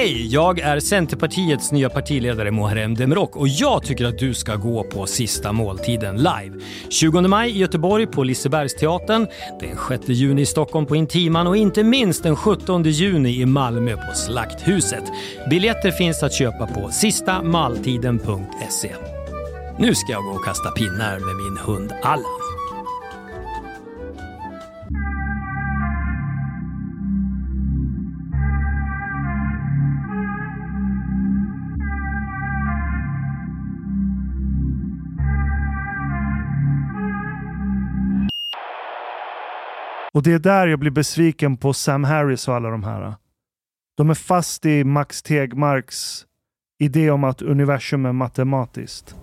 Hej, jag är Centerpartiets nya partiledare Muharrem Demirok och jag tycker att du ska gå på Sista måltiden live. 20 maj i Göteborg på Lisebergsteatern, den 6 juni i Stockholm på Intiman och inte minst den 17 juni i Malmö på Slakthuset. Biljetter finns att köpa på sistamaltiden.se. Nu ska jag gå och kasta pinnar med min hund Allan. Och det är där jag blir besviken på Sam Harris och alla de här. De är fast i Max Tegmarks idé om att universum är matematiskt.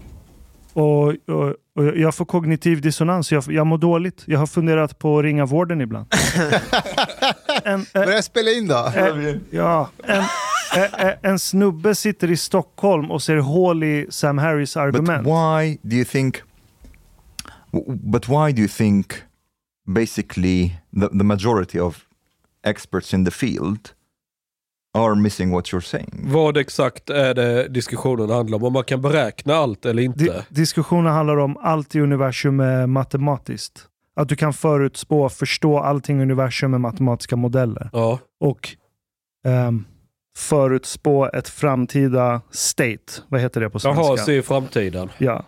Och, och, och jag får kognitiv dissonans. Jag, jag mår dåligt. Jag har funderat på att ringa vården ibland. en, Börja spela in då. en, ja, en, en, en snubbe sitter i Stockholm och ser hål i Sam Harris But argument. why do you think? But why do you think, basically, the, the majority of experts in the field are missing what you're saying? Vad exakt är det diskussionen handlar om? Om man kan beräkna allt eller inte? Di- diskussionen handlar om allt i universum är matematiskt. Att du kan förutspå, förstå allting i universum med matematiska modeller. Ja. Och ehm, förutspå ett framtida state. Vad heter det på svenska? Jaha, se framtiden. Ja.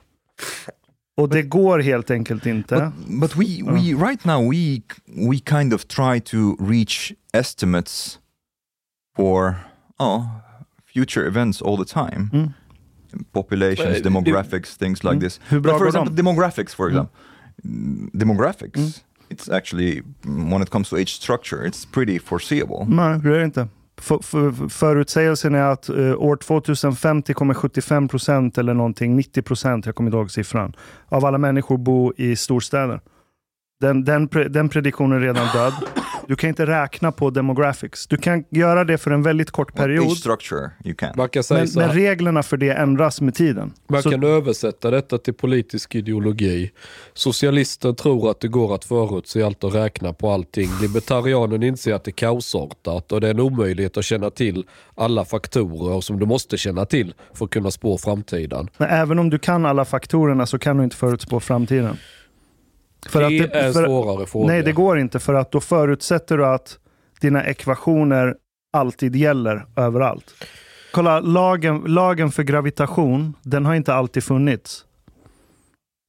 Och det går helt enkelt inte. But, but we, we right now we we kind of try to reach estimates for oh, future events all the time. Mm. Populations, demographics, things like Mm. this. Hur bra But for går example, de? demographics, for Mm. example, Mm, demographics. It's actually when it comes to age structure, it's pretty foreseeable. Nej, det är inte. För, för, förutsägelsen är att eh, år 2050 kommer 75% eller någonting, 90%, jag kommer inte ihåg siffran, av alla människor bo i storstäder. Den, den, den prediktionen är redan död. Du kan inte räkna på demographics. Du kan göra det för en väldigt kort period, structure you can. Man kan säga men, så men reglerna för det ändras med tiden. Man Så- kan översätta detta till politisk ideologi. Socialisten tror att det går att förutse allt och räkna på allting. Libertarianen inser att det är kaosartat och det är en omöjlighet att känna till alla faktorer som du måste känna till för att kunna spå framtiden. Men även om du kan alla faktorerna så kan du inte förutspå framtiden. För det, att är en för- svårare fråga. Nej, det går inte för att då förutsätter du att dina ekvationer alltid gäller överallt. Kolla, lagen, lagen för gravitation, den har inte alltid funnits.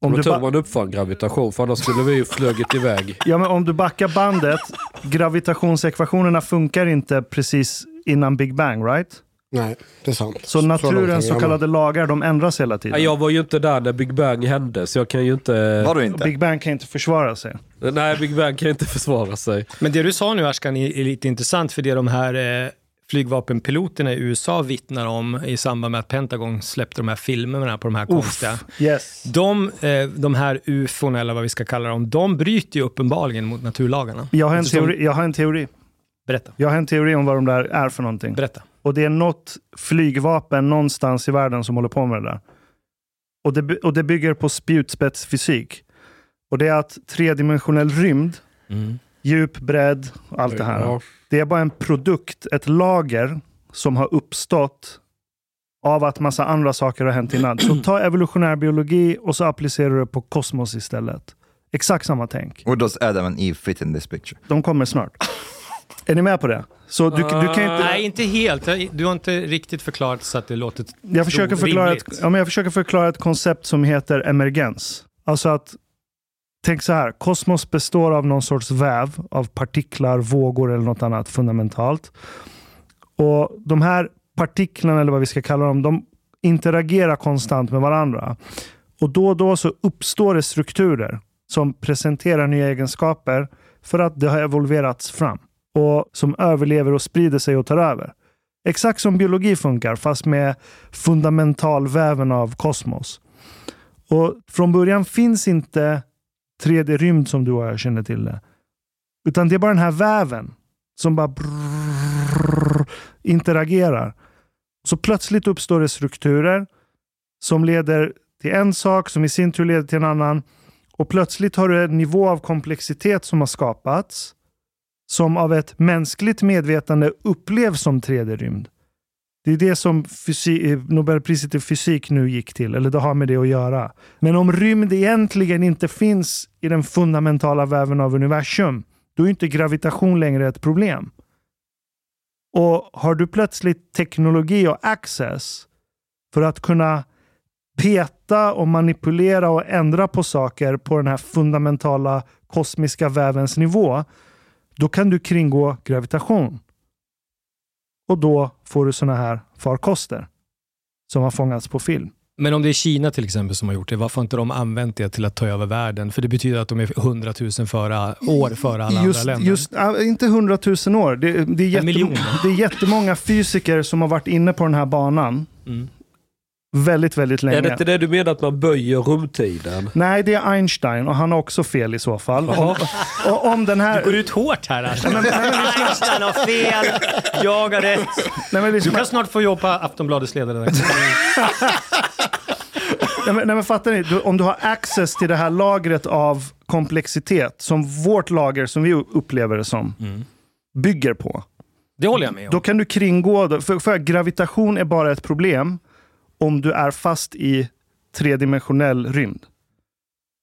Om du, ba- man uppfann gravitation, för annars skulle vi ju flugit iväg. ja, men om du backar bandet, gravitationsekvationerna funkar inte precis innan Big Bang, right? Nej, det är sant. Så naturens så kallade lagar, de ändras hela tiden. Nej, jag var ju inte där när Big Bang hände, så jag kan ju inte... Var du inte? Big Bang kan inte försvara sig. Nej, Big Bang kan inte försvara sig. Men det du sa nu Ashkan är, lite intressant för det de här eh, flygvapenpiloterna i USA vittnar om i samband med att Pentagon släppte de här filmerna på de här konstiga. Yes. De, eh, de här ufon, eller vad vi ska kalla dem, de bryter ju uppenbarligen mot naturlagarna. Jag har, en Eftersom- teori, jag har en teori. Berätta. Jag har en teori om vad de där är för någonting. Berätta. Och det är något flygvapen någonstans i världen som håller på med det där. Och det, och det bygger på spjutspetsfysik. Och det är att tredimensionell rymd, djup, bredd, allt det här. Det är bara en produkt, ett lager som har uppstått av att massa andra saker har hänt innan. Så ta evolutionär biologi och så applicerar du det på kosmos istället. Exakt samma tänk. Where does Adam and Eve fit in this picture? De kommer snart. Är ni med på det? Så du, du kan inte... Nej, inte helt. Du har inte riktigt förklarat så att det låter Jag försöker, förklara ett, ja, men jag försöker förklara ett koncept som heter emergens. Alltså att, tänk så här, kosmos består av någon sorts väv av partiklar, vågor eller något annat fundamentalt. Och de här partiklarna, eller vad vi ska kalla dem, de interagerar konstant med varandra. Och då och då så uppstår det strukturer som presenterar nya egenskaper för att det har evolverats fram. Och som överlever och sprider sig och tar över. Exakt som biologi funkar, fast med fundamentalväven av kosmos. Och från början finns inte 3D-rymd som du och jag känner till det. Utan det är bara den här väven som bara brrr, interagerar. Så plötsligt uppstår det strukturer som leder till en sak som i sin tur leder till en annan. Och plötsligt har du en nivå av komplexitet som har skapats som av ett mänskligt medvetande upplevs som 3D-rymd. Det är det som eh, Nobelpriset i fysik nu gick till, eller det har med det att göra. Men om rymd egentligen inte finns i den fundamentala väven av universum, då är inte gravitation längre ett problem. Och har du plötsligt teknologi och access för att kunna peta och manipulera och ändra på saker på den här fundamentala kosmiska vävens nivå, då kan du kringgå gravitation. Och då får du såna här farkoster som har fångats på film. Men om det är Kina till exempel som har gjort det, varför har inte de använt det till att ta över världen? För det betyder att de är 100 000 före, år före alla Just, andra länder. just, inte hundratusen år. Det, det, är jättem- miljon. det är jättemånga fysiker som har varit inne på den här banan Mm. Väldigt, väldigt länge. Är det inte det du menar att man böjer rumtiden? Nej, det är Einstein och han har också fel i så fall. Om, och om den här... Du går ut hårt här alltså. Einstein har fel, jag har rätt. Nej, men Du liksom, kan snart få jobba på Aftonbladets ledare. nej, men, nej, men fattar ni? Du, om du har access till det här lagret av komplexitet som vårt lager, som vi upplever det som, Mm. bygger på. Det håller jag med om. Då kan du kringgå det. För, för gravitation är bara ett problem om du är fast i tredimensionell rymd.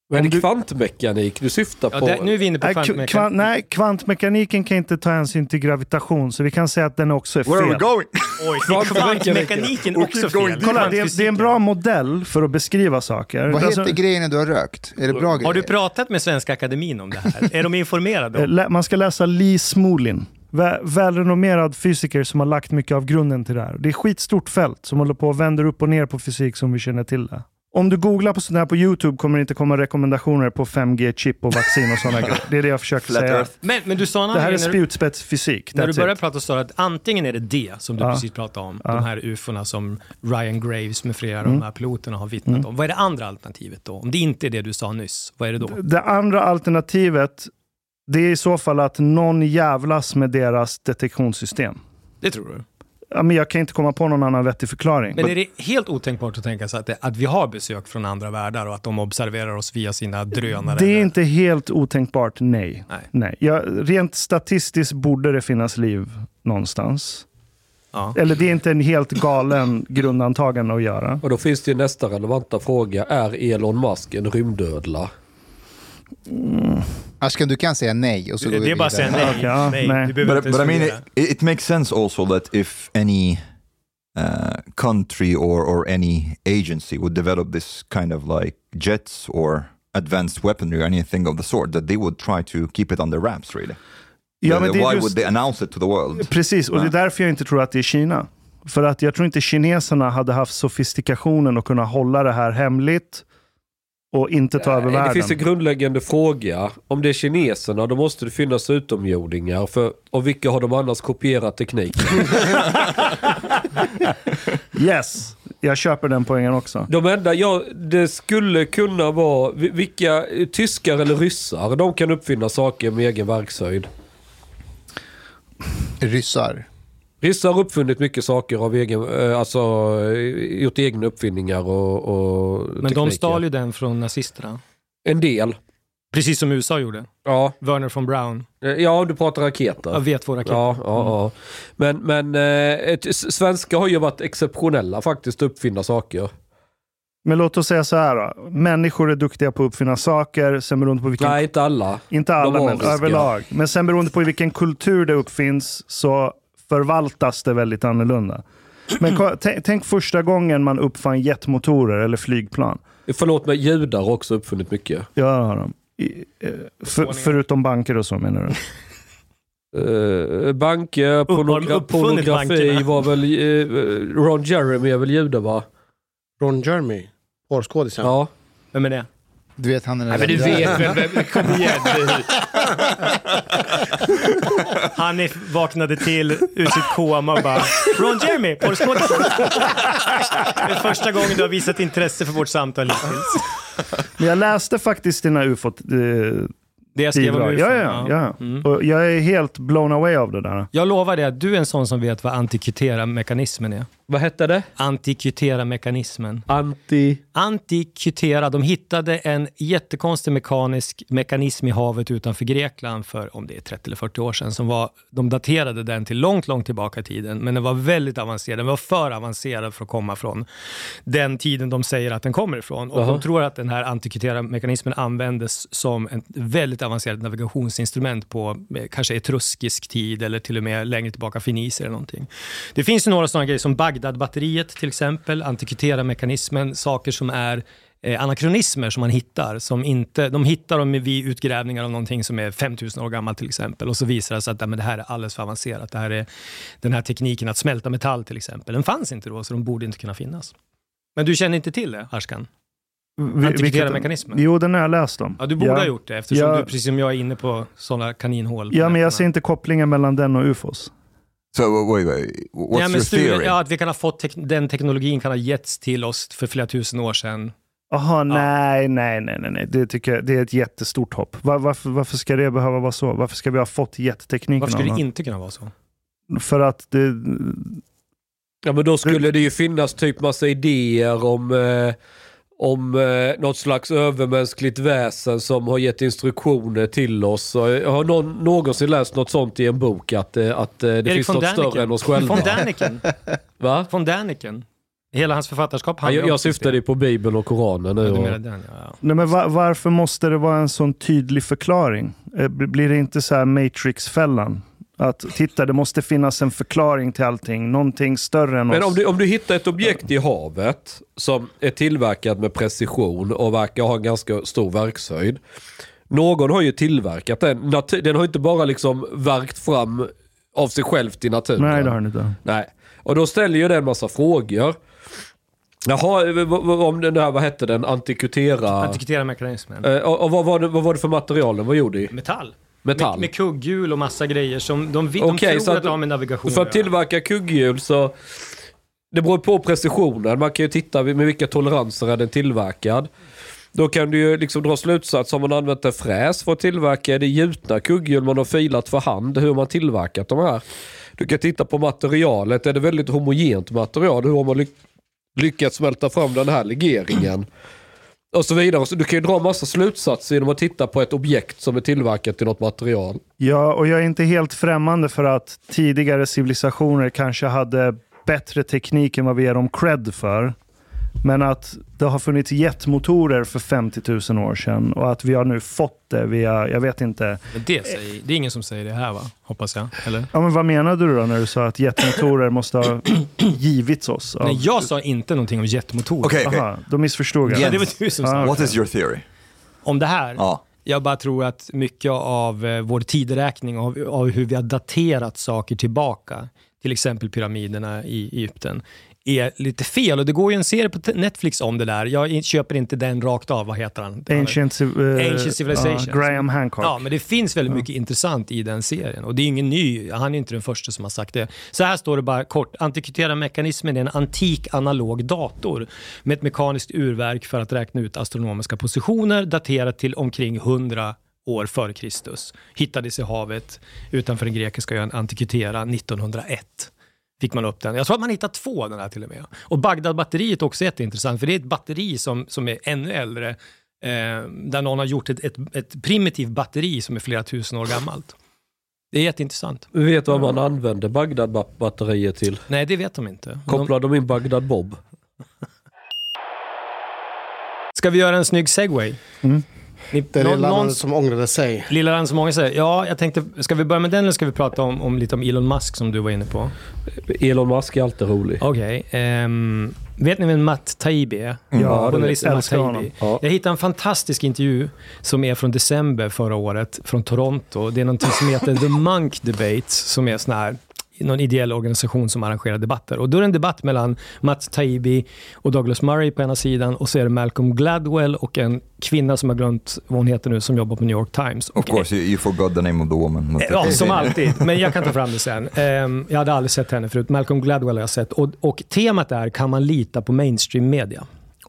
Men är det du- kvantmekanik du syftar Ja, på? där, nu är vi inne på kvantmekanik. kvan, nej, kvantmekaniken kan inte ta hänsyn till gravitation, så vi kan säga att den också är Where are we fel. going? Oj, det kvantmekaniken också fel. Kolla, det är, det är en bra modell för att beskriva saker. Vad Alltså, heter grejerna du har rökt? Är det bra grejer? Har du pratat med Svenska Akademin om det här? Är de informerade? Om? man ska läsa Lee Smolin. Vä- Välrenommerad fysiker som har lagt mycket av grunden till det här. Det är ett skitstort fält som håller på och vänder upp och ner på fysik som vi känner till det. Om du googlar på sånt här på YouTube kommer det inte komma rekommendationer på 5G-chip och vaccin och sådana grejer. Det är det jag försöker Flat säga. Men, men du sa Det här är grej när du- spjutspetsfysik. När du började it. prata så att antingen är det det som du Ja. precis pratade om, Ja. de här ufona som Ryan Graves med flera av Mm. de här piloterna har vittnat om. Vad är det andra alternativet då? Om det inte är det du sa nyss, vad är det då? Det andra alternativet, det är i så fall att någon jävlas med deras detektionssystem. Det tror du? Ja, men jag kan inte komma på någon annan vettig förklaring. Men är det helt otänkbart att tänka sig att, det, att vi har besök från andra världar och att de observerar oss via sina drönare? Det är eller- inte helt otänkbart, nej. Nej. nej. Ja, rent statistiskt borde det finnas liv någonstans. Ja. Eller det är inte en helt galen grundantagande att göra. Och då finns det ju nästa relevanta fråga. Är Elon Musk en rymdödla? Asken, du kan säga nej och så går Det vi är bara att säga vidare. nej. Ja, nej, nej. Du behöver But, inte but I mean, it, it makes sense also that if any uh, country or, or any agency would develop this kind of like jets or advanced weaponry or anything of the sort, that they would try to keep it under wraps really. Ja, men det är why just- would they announce it to the world? Precis, och det är därför jag inte tror att det är Kina. För att jag tror inte kineserna hade haft sofistikationen att kunna hålla det här hemligt och inte ta över världen. Det finns en grundläggande fråga. Om det är kineserna, då måste det finnas utomjordingar. För, och vilka har de annars kopierat tekniken? Yes, jag köper den poängen också. De enda, ja, det skulle kunna vara, vi- vilka, eh, tyskar eller ryssar, de kan uppfinna saker med egen verkshöjd. Ryssar. Ryssar har uppfunnit mycket saker av egen, eh, alltså eh, gjort egna uppfinningar och, och Men de tekniker. stal ju den från nazisterna. En del. Precis som USA gjorde. Ja, Werner von Braun. Eh, ja du pratar raketer. Jag vet våra Ja, ja, ja. Men, men eh, svenskar har ju varit exceptionella faktiskt att uppfinna saker. Men låt oss säga så här då. Människor är duktiga på att uppfinna saker, sen beroende på vilken... Nej, inte alla. Inte alla, De men överlag. Men sen beroende på i vilken kultur det uppfinns så förvaltas det väldigt annorlunda. Men tänk, första gången man uppfann jetmotorer eller flygplan. Förlåt mig, judar har också uppfunnit mycket. Ja, det har de. I, eh, för, förutom banker och så menar du? Uh, banker, pornogra- pornografi var väl... eh, Ron Jeremy är väl jude va? Ron Jeremy, porrskådisen. Ja. Vem är det? Du vet han är Nej, men du vet vem, vem, kom igen nu. Han är, vaknade till ur sitt koma och bara Ron Jeremy, porrskådis. Det är första gången du har visat intresse för vårt samtal hittills. Men jag läste faktiskt dina ufo eh, Det jag skrev om bidrag. Ja, ja, ja. Mm. Och jag är helt blown away av det där. Jag lovar dig att du är en sån som vet vad antikytera-mekanismen är. Vad hette det? Antikytera-mekanismen. Anti... Antikytera, de hittade en jättekonstig mekanisk mekanism i havet utanför Grekland för om det är 30 eller 40 år sedan. Som var, de daterade den till långt, långt tillbaka i tiden, men den var väldigt avancerad. Den var för avancerad för att komma från den tiden de säger att den kommer ifrån. Och Jaha. de tror att den här antikytera-mekanismen användes som ett väldigt avancerat navigationsinstrument på eh, kanske etruskisk tid eller till och med längre tillbaka finisier eller någonting. Det finns ju några sådana grejer som Bagdad-batteriet till exempel, antikytera-mekanismen, saker som är eh, anakronismer som man hittar. Som inte, de hittar dem vid utgrävningar av någonting som är 5000 år gammalt till exempel och så visar det sig att ja, det här är alldeles för avancerat. Det här är den här tekniken att smälta metall till exempel. Den fanns inte då så de borde inte kunna finnas. Men du känner inte till det, Ashkan? Vi- Antikytera-mekanismen? Jo, den har jag läst om. Ja, du borde ja. ha gjort det eftersom Ja. du precis som jag är inne på sådana kaninhål. på Ja, men jag ser inte kopplingen mellan den och ufos. So wait, wait. What's ja, men your studien- theory? Ja, att vi kan ha fått tek- den teknologin kan ha getts till oss för flera tusen år sedan. Jaha, nej, nej, nej, nej, nej. Det tycker jag det är ett jättestort hopp. Var, varför, varför ska det behöva vara så? Varför ska vi ha fått jettekniken? Varför skulle det inte kunna vara så? För att det... Ja men då skulle det ju finnas typ massa idéer om, eh, om eh, något slags övermänskligt väsen som har gett instruktioner till oss. Jag har någon, någonsin läst något sånt i en bok att, eh, att eh, det Erik finns något Däniken. större än oss själva. Von Däniken. Va? Von Däniken. Hela hans författarskap handlar jag, jag syftade ju på Bibeln och Koranen nu. Och- den, ja. Nej, men va- varför måste det vara en sån tydlig förklaring? Eh, Blir det inte så här Matrix-fällan? Att titta, det måste finnas en förklaring till allting. Någonting större än Men oss. om du, om du hittar ett objekt i havet som är tillverkat med precision och verkar ha en ganska stor verkshöjd. Någon har ju tillverkat den. Den har inte bara liksom verkt fram av sig självt i naturen. Nej, det har ni inte. Nej. Och då ställer ju den en massa frågor. Jaha, om den där, vad hette den, antikutera... Antikytera-mekanismen. Eh, och och vad, var det, vad var det för material den var gjord i? Metall. Metall. Med, med kugghjul och massa grejer som de, de Okej, tror att att- det har med navigation För att tillverka kugghjul så... Det beror på precisionen. Man kan ju titta med vilka toleranser är den tillverkad. Då kan du ju liksom dra slutsats om man använt en fräs för att tillverka. Är det gjutna kugghjul man har filat för hand? Hur har man tillverkat de här? Du kan titta på materialet. Är det väldigt homogent material? Hur har man ly- lyckats smälta fram den här legeringen? Och så vidare. Så du kan ju dra massa slutsatser genom att titta på ett objekt som är tillverkat i något material. Ja, och jag är inte helt främmande för att tidigare civilisationer kanske hade bättre teknik än vad vi ger dem cred för. Men att det har funnits jetmotorer för 50 000 år sedan och att vi har nu fått det via, jag vet inte. Men det, säger, det är ingen som säger det här va? Hoppas jag. Eller? Ja, men vad menade du då när du sa att jetmotorer måste ha givits oss? Av... Nej, jag sa inte någonting om jetmotorer. Okej, okej. Aha, då missförstod jag. Ja, det var du som sa Ah, det. What is your theory? Om det här? Ja. Jag bara tror att mycket av eh, vår tideräkning, av, av hur vi har daterat saker tillbaka, till exempel pyramiderna i Egypten, är lite fel. Och det går ju en serie på Netflix om det där. Jag köper inte den rakt av. Vad heter han? Ancient, eh, Ancient Civilization. ja, Graham Hancock. Ja, men det finns väldigt mycket intressant i den serien. Och det är ingen ny, han är inte den första som har sagt det. Så här står det bara kort. Antikvitera mekanismen är en antik analog dator med ett mekaniskt urverk för att räkna ut astronomiska positioner daterat till omkring 100 år före Kristus. Hittades i havet utanför den grekiska ön Antikvitera 1901 fick man upp den. Jag tror att man hittat två av den här till och med. Och Bagdad-batteriet är också jätteintressant, för det är ett batteri som, som är ännu äldre, eh, där någon har gjort ett, ett, ett primitivt batteri som är flera tusen år gammalt. Det är jätteintressant. Vi vet vad man använder Bagdad-batteriet till. Nej, det vet de inte. Kopplar de in Bagdad-Bob? Ska vi göra en snygg segway? Mm. Ni, Det någon- lilla någon- som ångrade sig. Lilla den som många säger. Ja, jag tänkte, ska vi börja med den eller ska vi prata om, om lite om Elon Musk som du var inne på? Elon Musk är alltid rolig. Okej. ehm, vet ni vem Matt Taibbi är? Ja, journalisten jag Matt älskar Taibbi. honom. Ja. Jag hittade en fantastisk intervju som är från december förra året, från Toronto. Det är någonting som heter The Monk Debates, som är sån här någon ideell organisation som arrangerar debatter. Och då är det en debatt mellan Matt Taibbi och Douglas Murray på ena sidan och så är det Malcolm Gladwell och en kvinna som har glömt vad hon heter nu, som jobbar på New York Times. Of course, you, you forgot the name of the woman. Ja, som alltid. Men jag kan ta fram det sen. Ehm, jag hade aldrig sett henne förut. Malcolm Gladwell har jag sett. Och, och temat är, kan man lita på mainstream media?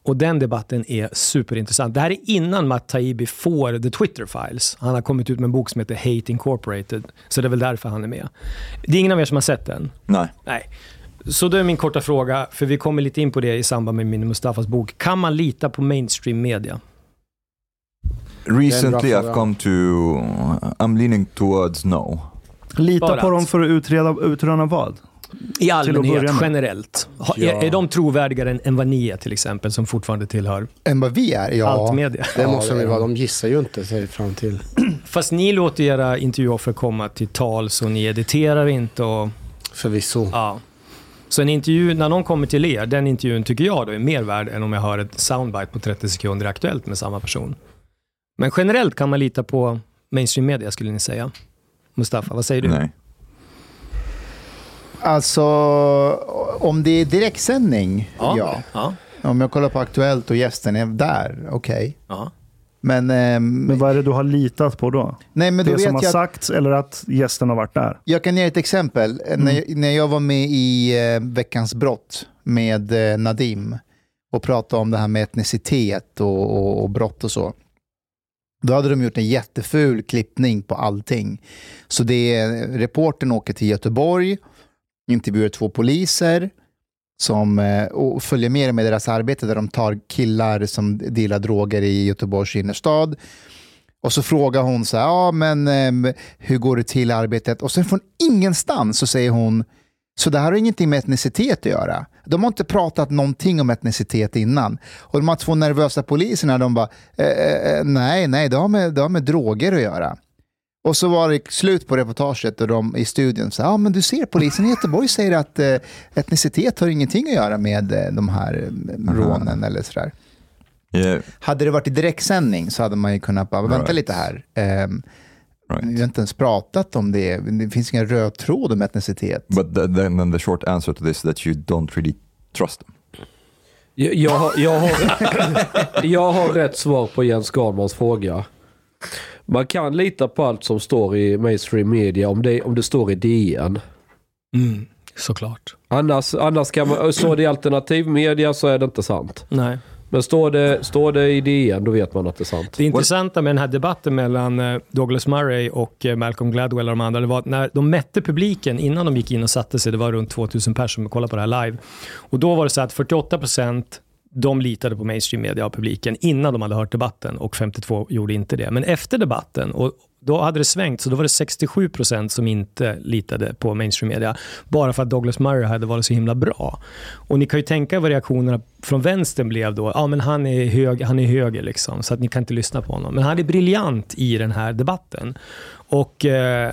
Och den debatten är superintressant. Det här är innan Matt Taibbi får the Twitter files. Han har kommit ut med en bok som heter Hate Incorporated. Så det är väl därför han är med. Det är ingen av er som har sett den? Nej. Nej. Så då är min korta fråga, för vi kommer lite in på det i samband med min Mustafas bok. Kan man lita på mainstream media? Recently. I've come to, I'm leaning towards no. Lita Bara på att- dem för att utreda, utröna vad? I allmänhet, generellt. Ha, Ja. är, är de trovärdigare än, än vad ni är till exempel, som fortfarande tillhör Än vad vi är? Ja. allt media? Det måste de ju vara. de. Gissar ju inte sig fram till. Fast ni låter era intervjuoffer komma till tals och ni editerar inte och... Förvisso. Ja. Så en intervju, när någon kommer till er, den intervjun tycker jag då är mer värd än om jag hör ett soundbite på 30 sekunder Aktuellt med samma person. Men generellt kan man lita på mainstream media skulle ni säga. Mustafa, vad säger du? Nej. Alltså, om det är direktsändning, ja. ja. ja. Om jag kollar på Aktuellt och gästen är där, okej. ja. Men, ehm, Men vad är det du har litat på då? nej, men då det vet som har jag sagts eller att gästen har varit där? Jag kan ge ett exempel. Eh, När, jag, när jag var med i eh, Veckans brott med eh, Nadim och pratade om det här med etnicitet och, och, och brott och så. Då hade de gjort en jätteful klippning på allting. Så det är, reportern åker till Göteborg, intervjuar två poliser som eh, och följer med med deras arbete där de tar killar som dealar droger i Göteborgs innerstad. Och så frågar hon så här, ja men ehm, hur går det till i arbetet? Och sen från ingenstans så säger hon, så det här har ingenting med etnicitet att göra. De har inte pratat någonting om etnicitet innan. Och de här två nervösa poliserna, de bara, eh, eh, eh nej, nej, det har, med, det har med droger att göra. Och så var det slut på reportaget och de i studion sa, ja men du ser polisen i Göteborg säger att eh, etnicitet har ingenting att göra med eh, de här eh, rånen eller sådär. Yeah, Hade det varit i direktsändning så hade man ju kunnat bara, vänta Right. lite här. Ehm, right. Vi har inte ens pratat om det. Det finns ingen röd tråd om etnicitet. But the, then, then the short answer to this is that you don't really trust them. Jag, jag, har, jag, har, jag har rätt svar på Jens Garnmans fråga. Man kan lita på allt som står i mainstream media om det, om det står i DN. Mm, såklart. Annars, annars kan man, står det i alternativmedia så är det inte sant. Nej. Men står det, står det i DN då vet man att det är sant. Det intressanta med den här debatten mellan eh, Douglas Murray och eh, Malcolm Gladwell och de andra, det var att när de mätte publiken innan de gick in och satte sig, det var runt 2000 personer som kollade på det här live. Och då var det så att 48% de litade på mainstream media av publiken innan de hade hört debatten och 52 gjorde inte det. Men efter debatten, och då hade det svängt, så då var det 67% som inte litade på mainstream media. Bara för att Douglas Murray hade varit så himla bra. Och ni kan ju tänka er vad reaktionerna från vänstern blev då. Ja, men han är, hög, han är höger liksom, så att ni kan inte lyssna på honom. Men han är briljant i den här debatten. Och eh,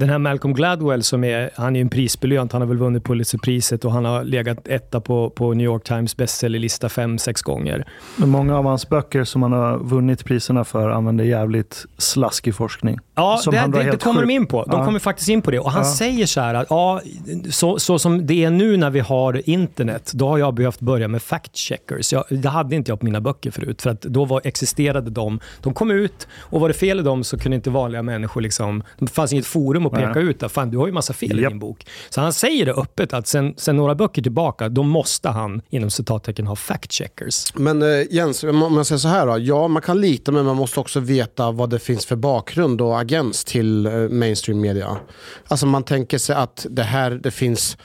den här Malcolm Gladwell, som är, han är ju en prisbelönt, han har väl vunnit Pulitzerpriset och han har legat etta på, på New York Times bestsellerlista fem, sex gånger. Men många av hans böcker som han har vunnit priserna för använder jävligt slaskig forskning. Ja, det, det, det kommer de in på. De Ja. kommer faktiskt in på det. Och han Ja. säger så här att ja, så, så som det är nu när vi har internet, då har jag behövt börja med fact-checkers. Jag, det hade inte jag på mina böcker förut, för att då var, existerade de. De kom ut och var det fel i dem så kunde inte vanliga människor, liksom, det fanns inget forum att peka Nej. ut. Att, Fan, du har ju massa fel i Japp. din bok. Så han säger det öppet att sen, sen några böcker tillbaka, då måste han inom citattecken ha fact-checkers. Men eh, Jens, om jag säger så här då. Ja, man kan lita men man måste också veta vad det finns för bakgrund och agens till eh, mainstream media. Alltså man tänker sig att det här, det finns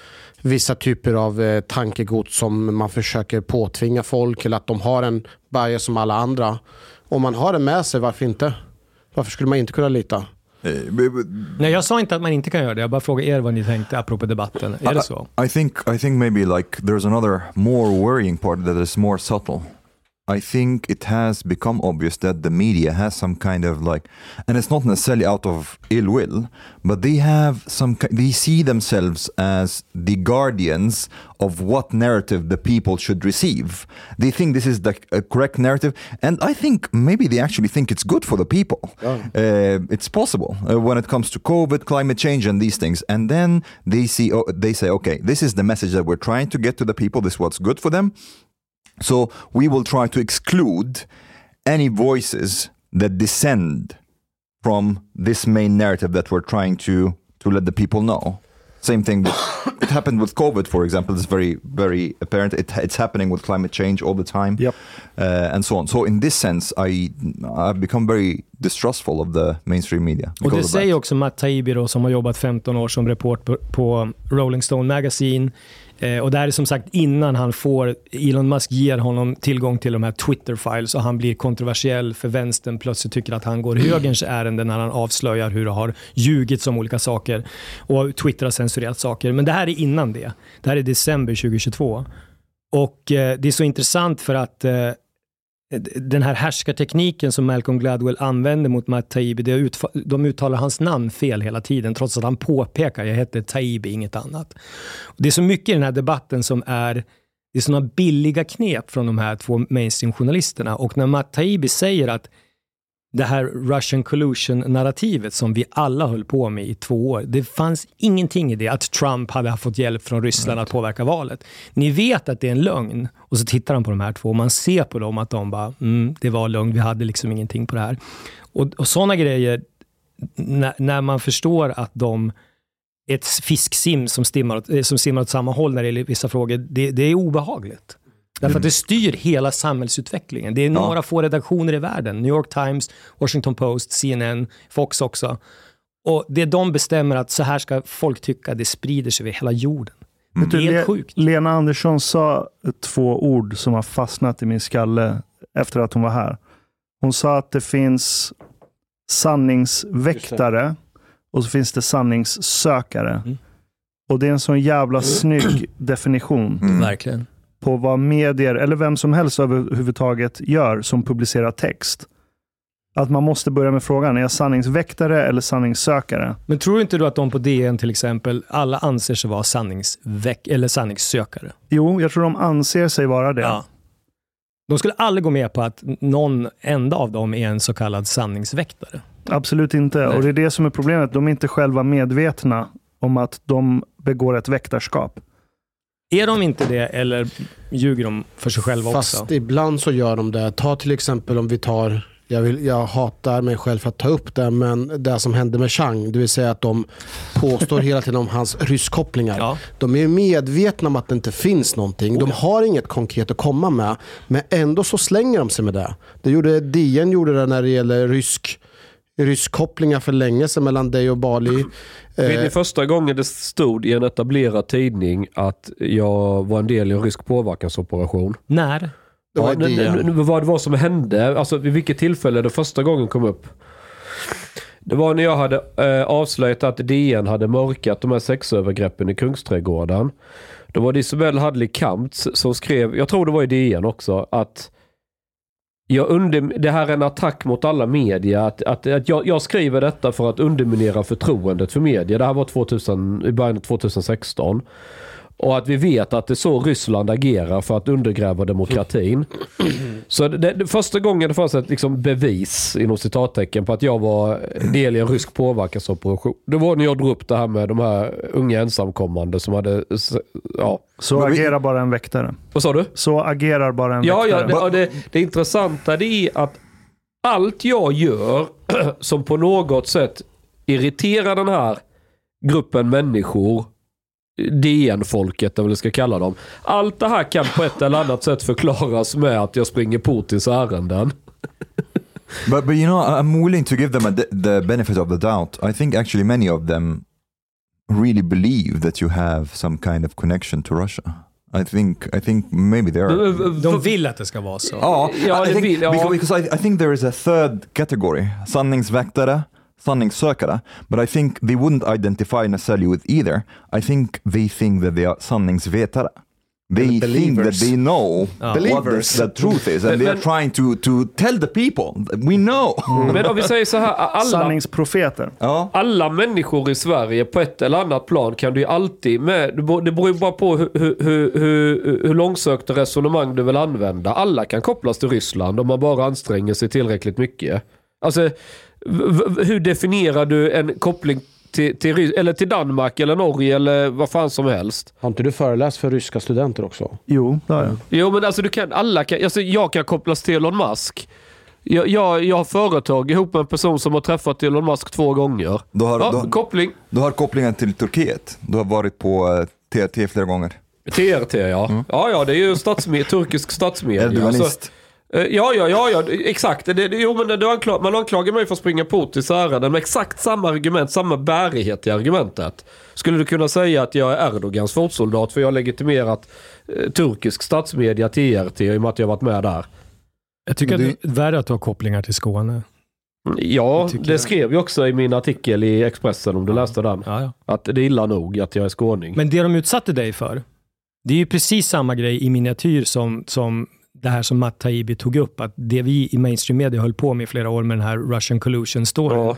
vissa typer av eh, tankegods som man försöker påtvinga folk eller att de har en bias som alla andra. Om man har det med sig, varför inte? Varför skulle man inte kunna lita? But Nej, jag sa inte att man inte kan göra det. Jag bara frågar er vad ni tänkte apropå debatten. Är det så? I think I think maybe like there's another more worrying part that is more subtle. I think it has become obvious that the media has some kind of like, and it's not necessarily out of ill will, but they have some. They see themselves as the guardians of what narrative the people should receive. They think this is the correct narrative, and I think maybe they actually think it's good for the people. Uh, it's possible uh, when it comes to COVID, climate change, and these things. And then they see, oh, they say, okay, this is the message that we're trying to get to the people. This is what's good for them. So we will try to exclude any voices that descend from this main narrative that we're trying to to let the people know. Same thing. With, it happened with COVID, for example. It's very, very apparent. It, it's happening with climate change all the time, Yep. uh, and so on. So in this sense, I I've become very distrustful of the mainstream media. Och det because of säger that. också Matt Taibbi då, som har jobbat 15 år som reporter på Rolling Stone Magazine. Eh, och det här är som sagt innan han får, Elon Musk ger honom tillgång till de här Twitter-files och han blir kontroversiell för vänstern plötsligt tycker att han går högerns ärende när han avslöjar hur det har ljugits om olika saker. Och Twitter har censurerat saker. Men det här är innan det. Det här är december 2022. Och eh, det är så intressant för att eh, den här härskartekniken som Malcolm Gladwell använder mot Matt Taibbi, det utfa- de uttalar hans namn fel hela tiden, trots att han påpekar jag heter Taibbi, inget annat. Det är så mycket i den här debatten som är det är sådana billiga knep från de här två mainstream-journalisterna. Och när Matt Taibbi säger att det här Russian collusion-narrativet som vi alla höll på med i två år. Det fanns ingenting i det att Trump hade fått hjälp från Ryssland att påverka valet. Ni vet att det är en lögn och så tittar han på de här två och man ser på dem att de bara, mm, det var lögn, vi hade liksom ingenting på det här. Och, och sådana grejer, när, när man förstår att de ett fisksim som, stimmar, eh, som simmar åt samma håll när det gäller vissa frågor, det, det är obehagligt. Därför att det styr hela samhällsutvecklingen. Det är några få redaktioner i världen. New York Times, Washington Post, CNN, Fox också. Och det de bestämmer att så här ska folk tycka, det sprider sig över hela jorden. Du, Det är helt sjukt. Lena Andersson sa två ord som har fastnat i min skalle efter att hon var här. Hon sa att det finns sanningsväktare och så finns det sanningssökare. Mm. Och det är en sån jävla snygg definition Mm. Verkligen. På vad medier, eller vem som helst överhuvudtaget gör som publicerar text. Att man måste börja med frågan, är jag sanningsväktare eller sanningssökare? Men tror inte du att de på DN till exempel, alla anser sig vara sanningsväck eller sanningssökare? Jo, jag tror de anser sig vara det. Ja. De skulle aldrig gå med på att någon enda av dem är en så kallad sanningsväktare. Absolut inte. Nej. Och det är det som är problemet. De är inte själva medvetna om att de begår ett väktarskap. Är de inte det eller ljuger de för sig själva Fast också? ibland så gör de det. Ta till exempel om vi tar, jag, vill, jag hatar mig själv för att ta upp det, men det som hände med Chang, det vill säga att de påstår hela tiden om hans rysskopplingar. Ja. De är medvetna om att det inte finns någonting. De har inget konkret att komma med, men ändå så slänger de sig med det. det gjorde, DN gjorde det när det gäller rysk rysskopplingar för länge sedan mellan dig och Bali. Vet ni Eh, första gången det stod i en etablerad tidning att jag var en del i en rysk påverkansoperation? När? det var Ja, nu- vad det var som hände, alltså vid vilket tillfälle det första gången kom upp. Det var när jag hade eh, avslöjat att DN hade mörkat de här sexövergreppen i Kungsträdgården. Då var det Isabelle Hadley Kamps som skrev, jag tror det var i DN också, att jag under, det här är en attack mot alla media. Att, att, att jag, jag skriver detta för att underminera förtroendet för media. Det här var 2000, i början av 2016. Och att vi vet att det är så Ryssland agerar för att undergräva demokratin. Så det, det, första gången det fanns ett liksom bevis inom citattecken på att jag var del i en rysk påverkansoperation. Det var när jag drog upp det här med de här unga ensamkommande som hade... Ja. Så agerar bara en väktare. Vad sa du? Så agerar bara en Ja, väktare. ja det, det, det intressanta det är att allt jag gör som på något sätt irriterar den här gruppen människor, DN-folket eller vad vi ska kalla dem. Allt det här kan på ett eller annat sätt förklaras med att jag springer Putins ärenden. But but you know, I'm willing to give them a, the benefit of the doubt. I think actually many of them really believe that you have some kind of connection to Russia. I think I think maybe they are. De vill att det ska vara så. Ja, Ja, I det think, vill- ja. because, because I, I think there is a third category, sanningsväktare, sanningssökare, but I think they wouldn't identify necessarily with either. I think they think that they are sanningsvetare. They think that they know what the, Believers. the truth is, and Men- they are trying to, to tell the people, we know. Men om vi säger så här, alla, Sanningsprofeter. Ja. alla människor i Sverige på ett eller annat plan kan du ju alltid med, det beror- ju bara på hur, hur, hur, hur, långsökta resonemang du vill använda. Alla kan kopplas till Ryssland om man bara anstränger sig tillräckligt mycket. Alltså, hur definierar du en koppling till, till, eller till Danmark eller Norge eller vad fan som helst? Har inte du föreläst för ryska studenter också? Jo, det har jag. Jo men alltså du kan, alla kan, alltså jag kan kopplas till Elon Musk. Jag, jag, jag har företag ihop med en person som har träffat Elon Musk två gånger. Du har, Ja, du, har- koppling. du har kopplingen till Turkiet. Du har varit på eh, TRT flera gånger. TRT ja. Ja, ja, det är ju statsme- turkisk statsmedia. Erdoganist. Alltså, ja, ja, ja, ja, exakt. Det, det, jo, men det, anklag, man anklagar mig för att springa Putins ärenden med exakt samma argument, samma bärighet i argumentet. Skulle du kunna säga att jag är Erdogans fotsoldat för jag har legitimerat eh, turkisk statsmedia TRT i och med att jag varit med där? Jag tycker Men att det är värre att du har kopplingar till Skåne. Ja, Det det skrev jag också i min artikel i Expressen om du läste den. Ja, ja. Att det är illa nog att jag är skåning. Men det de utsatte dig för, det är ju precis samma grej i miniatyr som, som det här som Matt Taibbi tog upp, att det vi i mainstream media höll på med i flera år med den här Russian collusion story. Ja.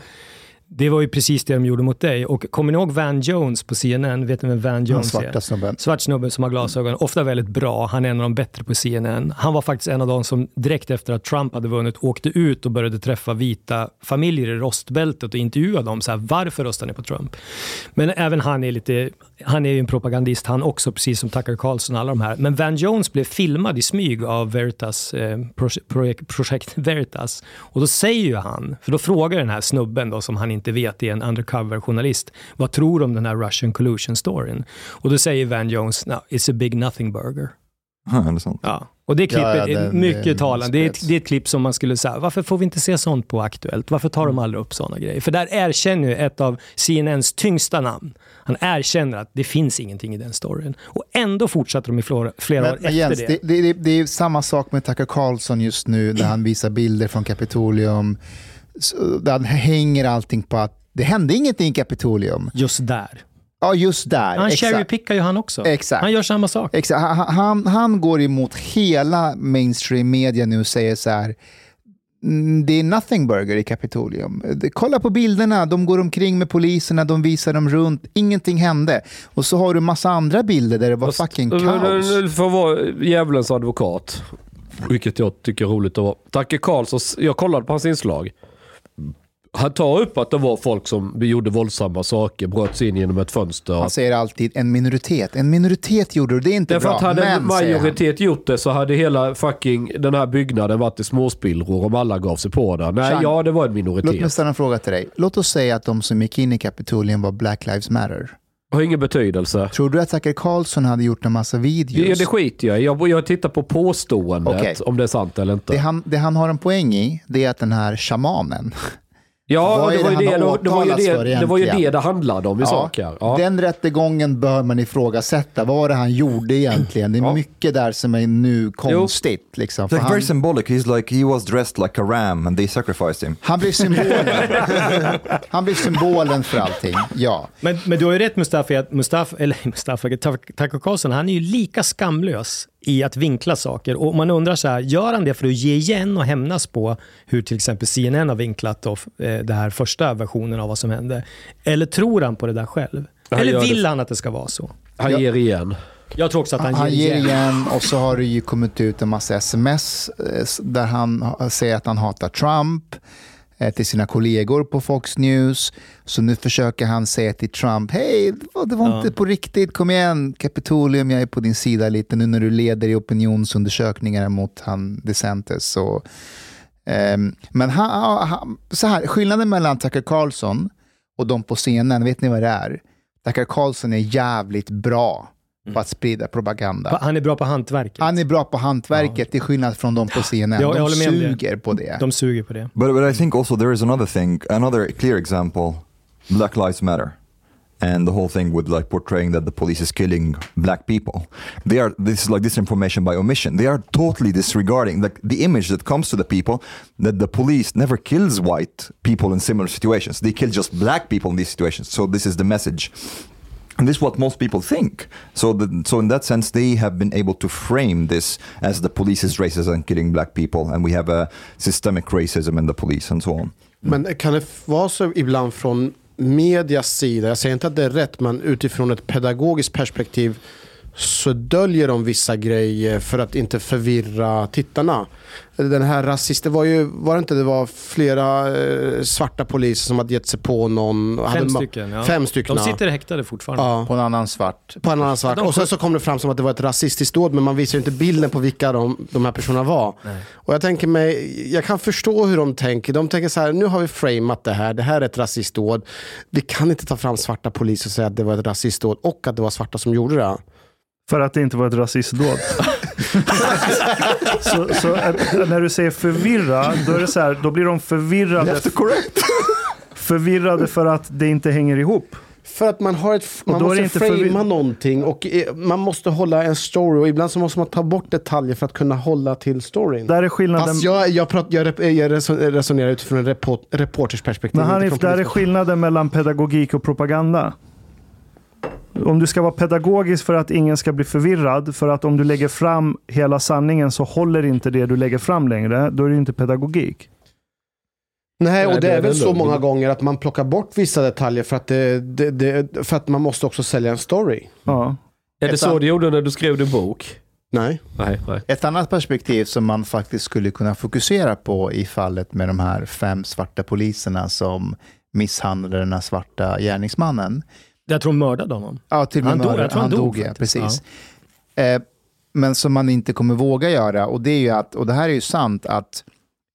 Det var ju precis det de gjorde mot dig. Och kommer ni ihåg Van Jones på CNN? Vet ni vem Van Den Jones är? svarta snubben. Svart snubbe som har glasögon, ofta väldigt bra. Han är en av de bättre på CNN. Han var faktiskt en av de som direkt efter att Trump hade vunnit åkte ut och började träffa vita familjer i rostbältet och intervjua dem. Så här, varför röstar ni på Trump? Men även han är lite, han är ju en propagandist han också, precis som Tucker Carlson och alla de här. Men Van Jones blev filmad i smyg av Veritas, eh, proje- projekt, projekt Veritas. Och då säger ju han, för då frågar den här snubben då, som han inte vet är en undercover-journalist, vad tror du om den här Russian collusion storyn? Och då säger Van Jones, no, it's a big nothing burger. Ja, det är sant. Ja. Och det klippet Ja, ja, är mycket den talande. Det är, ett, det är ett klipp som man skulle säga, varför får vi inte se sånt på Aktuellt? Varför tar de aldrig upp sådana grejer? För där erkänner ju ett av CNNs tyngsta namn, han erkänner att det finns ingenting i den storyn. Och ändå fortsätter de i flera, flera år Men, efter men Jens, det. det, det, det, är samma sak med Tucker Carlson just nu när han visar bilder från Kapitolium. Där hänger allting på att det hände ingenting i Kapitolium. Just där. Ja, just där. Han cherrypickar ju han också. Exakt. Han gör samma sak. Exakt. Han, han, han går emot hela mainstream media nu och säger så här. "Mm, Det är nothing burger i Kapitolium. Kolla på bilderna, de går omkring med poliserna, de visar dem runt, ingenting hände. Och så har du massa andra bilder där det var fucking kaos. För att vara djävulens advokat, vilket jag tycker är roligt att vara. Tacke Karlsson, jag kollade på hans inslag. Han tar upp att det var folk som gjorde våldsamma saker, bröt sig in genom ett fönster. Han säger alltid en minoritet. En minoritet gjorde det, det är inte Därför bra. att hade en majoritet gjort det så hade hela fucking den här byggnaden varit i småspillror om alla gav sig på den. Nej, Jean, ja det var en Låt mig minoritet. ställa en fråga till dig. Låt oss säga att de som gick in i Kapitolium var Black Lives Matter. Har ingen betydelse. Tror du att Tucker Carlson hade gjort en massa Ja, videos? det skiter jag. Jag, jag tittar på påståendet, Okej. om det är sant eller inte. Det han, det han har en poäng i, det är att den här shamanen, ja, vad det är var, ju det det, han det, var ju det, för det var ju det det handlade om i sak här. Ja. den rättegången bör man ifrågasätta. Vad var det han gjorde egentligen? Det är Ja. mycket där som är nu konstigt. Liksom. Like han, very symbolic. He's like he was dressed like a ram and they sacrificed him. han blir symbolen. han blir symbolen för allting. Ja. Men, men du har ju rätt Mustafa, att Mustafa, eller Mustafa, Tucker Carlson, han är ju lika skamlös i att vinkla saker. Och man undrar så här, gör han det för att ge igen och hämnas på hur till exempel CNN har vinklat då, eh, det här första versionen av vad som hände? Eller tror han på det där själv? Han Eller vill det. han att det ska vara så? Han ger igen. Jag tror också att han, Han, ger igen. igen och så har det ju kommit ut en massa sms eh, där han ha- säger att han hatar Trump till sina kollegor på Fox News. Så nu försöker han säga till Trump, hej, det var, var Ja. inte på riktigt, kom igen, Kapitolium, jag är på din sida lite nu när du leder i opinionsundersökningar mot han DeSantis. Och, ehm, men han, han, så här, skillnaden mellan Tucker Carlson och de på scenen, vet ni vad det är? Tucker Carlson är jävligt bra på att sprida propaganda. Han är bra på hantverket. Han är bra på hantverket, till skillnad från de på scenen. Jag- jag de suger på det. De suger på det. But, but I think also there is another thing, another clear example Black Lives Matter. And the whole thing with like portraying that the police is killing black people. They are, this is like disinformation by omission. They are totally disregarding like the image that comes to the people that the police never kills white people in similar situations. They kill just black people in these situations. So this is the message. And this is what most people think. So, the, so in that sense, they have been able to frame this as the police is racist and killing black people, and we have a systemic racism in the police and so on. Men kan det vara så ibland från medias sida, jag säger inte att det är rätt, men utifrån ett pedagogiskt perspektiv så döljer de vissa grejer för att inte förvirra tittarna. Den här rasist, det var ju, var det inte det var flera eh, svarta poliser som hade gett sig på någon. Fem stycken. Ja. Fem stycken. De sitter häktade fortfarande. Ja. På en annan svart. På en annan svart. De Och sen så kom det fram som att det var ett rasistiskt dåd men man visar ju inte bilden på vilka de, de här personerna var. Och jag tänker mig, jag kan förstå hur de tänker. De tänker så här, nu har vi framat det här, det här är ett rasistdåd. Vi kan inte ta fram svarta poliser och säga att det var ett rasistdåd och att det var svarta som gjorde det. För att det inte var ett rasistdåd. så, så när du säger förvirra, då, är det så här, då blir de förvirrade, förvirrade för att det inte hänger ihop. För att man, har ett, man måste framea någonting och eh, man måste hålla en story och ibland så måste man ta bort detaljer för att kunna hålla till storyn. Där är skillnaden. Fast jag, jag, prat, jag, rep- jag reson- resonerar utifrån en report, reporters perspektiv. Men Hanif, där är skillnaden mellan pedagogik och propaganda. Om du ska vara pedagogisk för att ingen ska bli förvirrad, för att om du lägger fram hela sanningen så håller inte det du lägger fram längre, då är det inte pedagogik. Nej, och det, är väl så många gånger att man plockar bort vissa detaljer för att, det, det, det, för att man måste också sälja en story. Ja. Är det så du gjorde när du skrev din bok? Nej. Nej, nej. Ett annat perspektiv som man faktiskt skulle kunna fokusera på i fallet med de här fem svarta poliserna som misshandlade den här svarta gärningsmannen. Jag tror de mördade honom. Ja, till och med Han dog- mördade- jag tror han han dog dog, ja, precis. Eh, men som man inte kommer våga göra, och det är ju att, och det här är ju sant, att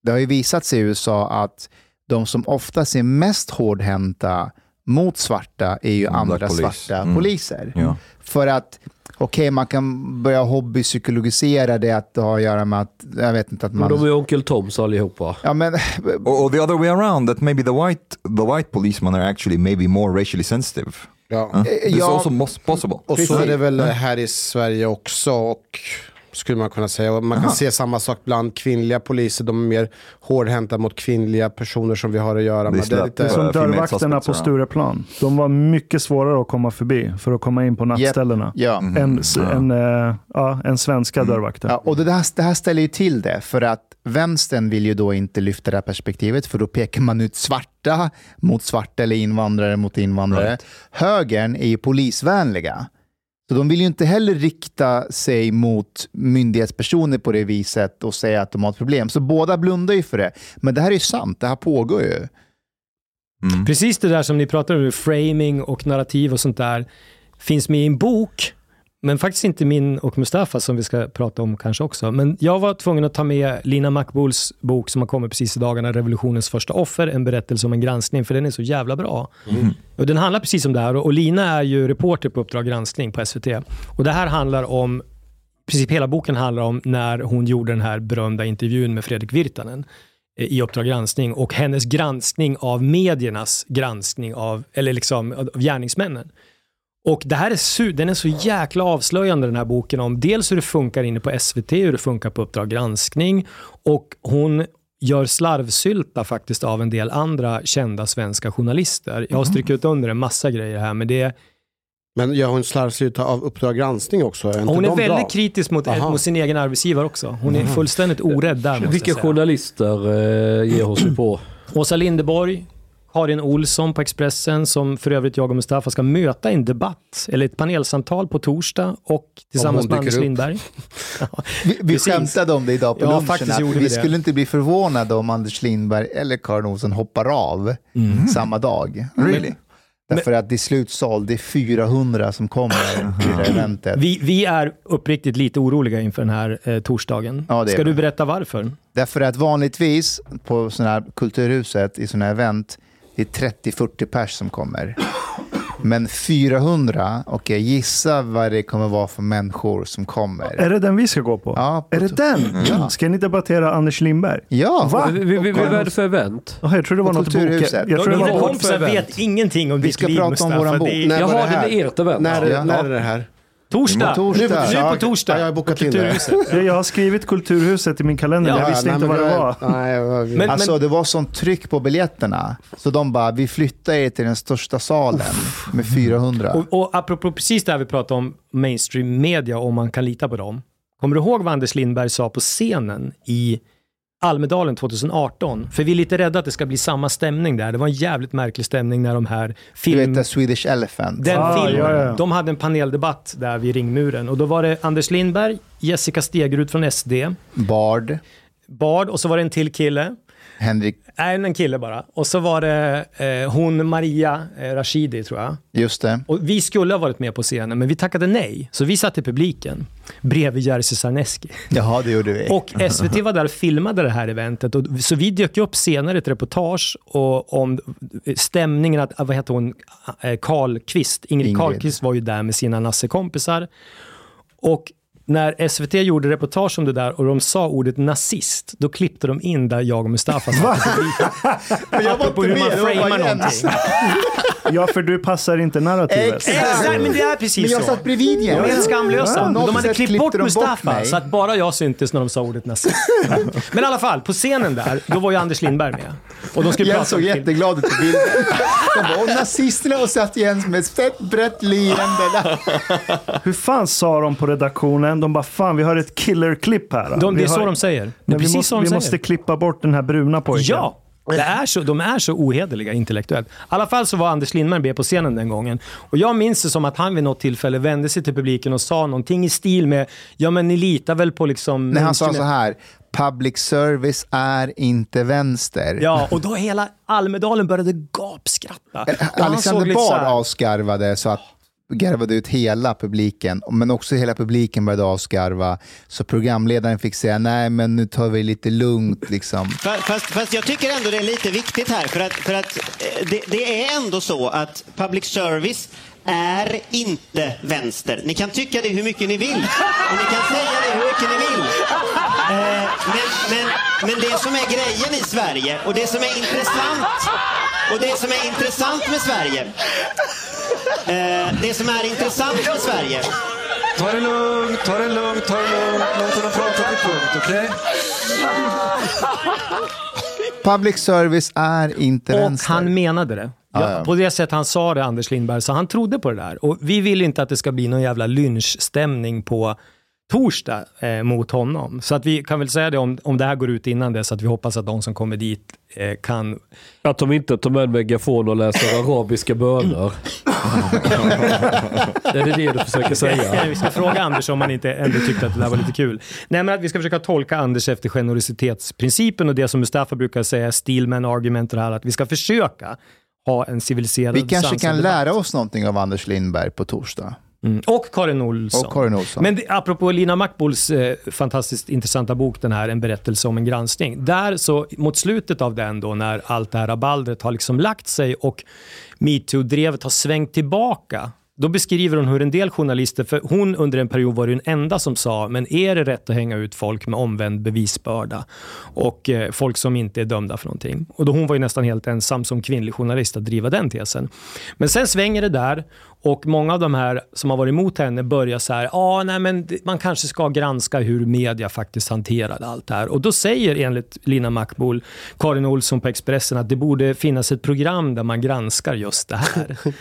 det har ju visat sig i USA att de som oftast är mest hårdhänta mot svarta är ju Mm, andra svarta Mm. poliser. Ja. För att, okej, man kan börja hobbypsykologisera det att det har att göra med att, jag vet inte, att Men man... de är onkel Toms allihopa. Ja, men, Or, or the other way around, that maybe the white the white policemen are actually maybe more racially sensitive. Ja. Huh? It's ja. also mos- possible. Och så är det väl här i Sverige också. Och skulle man kunna säga. Och man kan se samma sak bland kvinnliga poliser. De är mer hårdhänta mot kvinnliga personer som vi har att göra med. Det är släpp- lite, Det är som Eh, dörrvakterna på. Stureplan. De var mycket svårare att komma förbi för att komma in på nattställena. ja. Än, s- än, eh, ja, än svenska dörrvakter. Ja, och det här, det här ställer ju till det, för att vänstern vill ju då inte lyfta det här perspektivet, för då pekar man ut svarta mot svarta eller invandrare mot invandrare. Right. Högern är ju polisvänliga. Så de vill ju inte heller rikta sig mot myndighetspersoner på det viset och säga att de har ett problem. Så båda blundar ju för det. Men det här är ju sant, det här pågår ju. Mm. Precis det där som ni pratar om, framing och narrativ och sånt där, finns med i en bok, men faktiskt inte min och Mustafa som vi ska prata om kanske också. Men jag var tvungen att ta med Lina Makbuls bok som har kommit precis i dagarna, Revolutionens första offer, en berättelse om en granskning, för den är så jävla bra. Och den handlar precis om det här och Lina är ju reporter på Uppdrag granskning på SVT. Och det här handlar om, i princip hela boken handlar om när hon gjorde den här berömda intervjun med Fredrik Virtanen eh, i Uppdrag granskning och hennes granskning av mediernas granskning av, eller liksom av gärningsmännen. Och det här är, su- den är så jäkla avslöjande den här boken om dels hur det funkar inne på SVT, hur det funkar på Uppdrag granskning och hon gör slarvsylta faktiskt av en del andra kända svenska journalister. Jag har strukit under en massa grejer här, men det är, men gör hon slarvsluta av Uppdrag granskning också? Är hon är väldigt bra? kritisk mot, Aha. mot sin egen arbetsgivare också. Hon är fullständigt orädd där Vilka journalister eh, ger hon sig på? Åsa Linderborg, Karin Olsson på Expressen som för övrigt jag och Mustafa ska möta i en debatt, eller ett panelsamtal på torsdag och tillsammans med Anders upp. Lindberg. Vi, vi Precis. skämtade om det idag på Ja, lunchen, vi, vi det. skulle inte bli förvånade om Anders Lindberg eller Karin Olsson hoppar av Mm. samma dag. Really? Därför att det är slutsåld, det är 400 som kommer till det eventet. Vi, vi är uppriktigt lite oroliga inför den här eh, torsdagen. Ja, ska du berätta varför? Därför att vanligtvis på sådana här kulturhuset, i sådana här event, det är 30-40 pers som kommer. Men 400, och jag gissar vad det kommer vara för människor som kommer. Är det den vi ska gå på? Ja, på är det den? Ja. Ska ni debattera Anders Lindberg? Ja, Va? Vi, vi, vi, vad är det för event? Jaha, jag tror det var På något bok. Kulturhuset. Jag tror det var kompisar vet ingenting om Vi ditt ska liv, prata om våran bok. Är, Jaha, det är ert event. När, Ja. när är det här? Torsdag! torsdag. Nu, nu på torsdag. Ja, jag har bokat in det. Jag har skrivit Kulturhuset i min kalender. Ja, jag visste nej, inte men vad det var. Nej, Men- Alltså det var sånt tryck på biljetterna. Så de bara, vi flyttar er till den största salen med 400. Och, och apropå precis det här vi pratade om, mainstream media, om man kan lita på dem. Kommer du ihåg vad Anders Lindberg sa på scenen i Almedalen 2018? För vi är lite rädda att det ska bli samma stämning där. Det var en jävligt märklig stämning när de här Du film... vet The Swedish Elephant. Den Ah, filmen, ja, ja. de hade en paneldebatt där vid ringmuren och då var det Anders Lindberg, Jessica Stegrud från SD, Bard, Bard och så var det en till kille. Henrik, Nej, en kille bara. Och så var det eh, hon Maria eh, Rashidi tror jag. just det. Och vi skulle ha varit med på scenen, men vi tackade nej. Så vi satt i publiken bredvid Jerzy Sarneski. Jaha, det gjorde vi. Och SVT var där och filmade det här eventet. Och, så vi dök upp senare ett reportage och, om stämningen, att, vad heter hon, Eh, Karlqvist, Ingrid, Ingrid. Karlqvist var ju där med sina nassekompisar. Och när SVT gjorde reportage om det där och de sa ordet nazist, då klippte de in där jag och Mustafa satt jag var inte hur man framar någonting. Ja, för du passar inte narrativet. Exakt, men det är precis Men jag så. satt bredvid De igen. är helt skamlösa. Ja, de hade klippt bort de bort Mustafa så att bara jag syntes när de sa ordet nazist. Men i alla fall, på scenen där, då var ju Anders Lindberg med. Och de skulle Jens prata såg jätteglad ut på bilden. De var nazisterna och satt Jens med ett fett brett leende. Hur fan sa de på redaktionen? De bara, fan vi har ett killerklipp här. De, det är har... så de säger. Det är Men vi precis måste, så de vi säger. måste klippa bort den här bruna pojken. Ja! Det är så, de är så ohederliga intellektuellt. I alla fall så var Anders Lindberg med på scenen den gången. Och jag minns det som att han vid något tillfälle vände sig till publiken och sa någonting i stil med Ja men ni litar väl på liksom... När han sa så här, public service är inte vänster. Ja, och då hela Almedalen började gapskratta. Såg Alexander Bard avskarvade så att garvade ut hela publiken, men också hela publiken började avskarva. Så programledaren fick säga, nej men nu tar vi lite lugnt liksom. Fast, fast jag tycker ändå det är lite viktigt här för att, för att eh, det, det är ändå så att public service är inte vänster. Ni kan tycka det hur mycket ni vill och ni kan säga det hur mycket ni vill. Eh, men, men, men det som är grejen i Sverige och det som är intressant och det som är intressant med Sverige eh, det som är intressant med Sverige Ta det lugnt, ta det lugnt, ta det lugnt. Låt honom prata till punkt, okej? Public service är inte Och vänster. han menade det. Ja. På det sätt han sa det, Anders Lindberg, så han trodde på det där. Och vi vill inte att det ska bli någon jävla lynchstämning på torsdag eh, mot honom. Så att vi kan väl säga det om, om det här går ut innan det, så att vi hoppas att de som kommer dit eh, kan... Att de inte tar med en megafon och läser arabiska böner. är det det du försöker säga? vi ska fråga Anders om han inte ändå tyckte att det där var lite kul. Nej, men att vi ska försöka tolka Anders efter generositetsprincipen och det som Mustafa brukar säga, Steelman argument och det här, att vi ska försöka ha en civiliserad Vi kanske kan debatt. lära oss någonting av Anders Lindberg på torsdag. Mm. Och Karin Olsson. Och Karin Olsson. Men det, apropå Lina Mackbols eh, fantastiskt intressanta bok, den här En berättelse om en granskning. Där så, mot slutet av den då, när allt det här rabaldret har liksom lagt sig och metoo-drevet har svängt tillbaka, då beskriver hon hur en del journalister, för hon under en period var den enda som sa, men är det rätt att hänga ut folk med omvänd bevisbörda? Och eh, folk som inte är dömda för någonting. Och då hon var ju nästan helt ensam som kvinnlig journalist att driva den tesen. Men sen svänger det där Och många av de här som har varit emot henne börjar så här, ah, nej, men man kanske ska granska hur media faktiskt hanterade allt det här. Och då säger enligt Lina Mackbol, Karin Olsson på Expressen att det borde finnas ett program där man granskar just det här.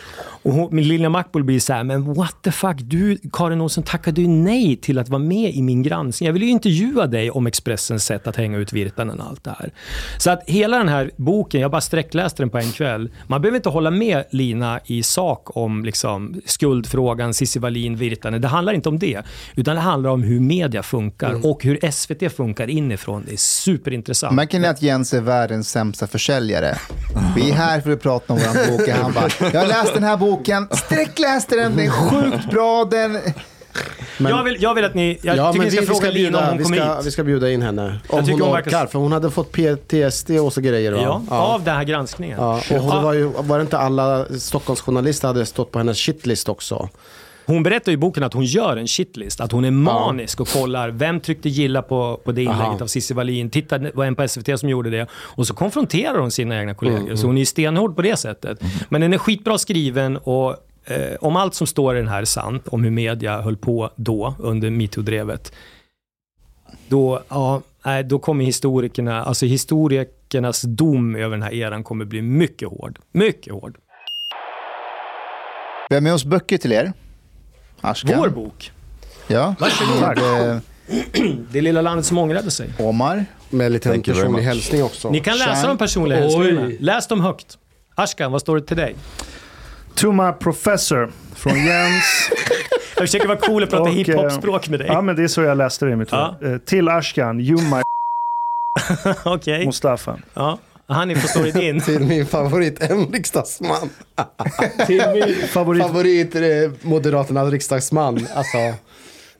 och hon, Lina Mackbol blir så här, men what the fuck, du Karin Olsson tackade ju nej till att vara med i min granskning. Jag vill ju intervjua dig om Expressens sätt att hänga ut Virtanen och allt det här. Så att hela den här boken, jag bara sträckläste den på en kväll. Man behöver inte hålla med Lina i sak om liksom, skuldfrågan, Cissi Wallin, Virtanen. Det handlar inte om det. Utan det handlar om hur media funkar och hur SVT funkar inifrån. Det är superintressant. Märker ni att Jens är världens sämsta försäljare? Vi är här för att prata om vår bok. Han bara, jag har läst den här boken, sträckläste den, den är sjukt bra. Den... jag, vill, jag vill att ni, jag ja, tycker men ni ska vi, vi fråga ska Lina om bjuda, hon kommer hit. vi ska bjuda in henne. Om hon hon orkar, verkar- för hon hade fått PTSD och så grejer. Va? Ja, av den här granskningen. Ja, och hon, det var, ju, var det inte alla Stockholmsjournalister hade stått på hennes shitlist också? Hon berättar i boken att hon gör en shitlist. Att hon är manisk och kollar vem tryckte gilla på, på det inlägget Aha. av Cissi Wallin. Titta, det var en på SVT som gjorde det. Och så konfronterar hon sina egna kollegor. Mm, Så hon är ju stenhård på det sättet. Men den är skitbra skriven och eh, om allt som står i den här är sant, om hur media höll på då under metoo-drevet. Då, ja, då kommer historikerna, alltså historikernas dom över den här eran kommer bli mycket hård. Mycket hård. Vi har med oss böcker till er. Ashkan. Vår bok. Ja. Varsågod. Eh, Det lilla landet som ångrade sig. Omar. Med en you very personlig hälsning också. Ni kan läsa Shine. de personliga hälsningarna. Läs dem högt. Ashkan, vad står det till dig? To my professor från Jens. Jag försöker vara cool och prata eh, hiphop-språk med dig. ja, men det är så jag läste det i mitt Ja. huvud. Eh, Till Ashkan, you my Okej. Mustafa. Ja. Vad står det din? Till min favorit, en riksdagsman. till min... Favorit. Favorit eh, Moderaternas riksdagsman. Alltså,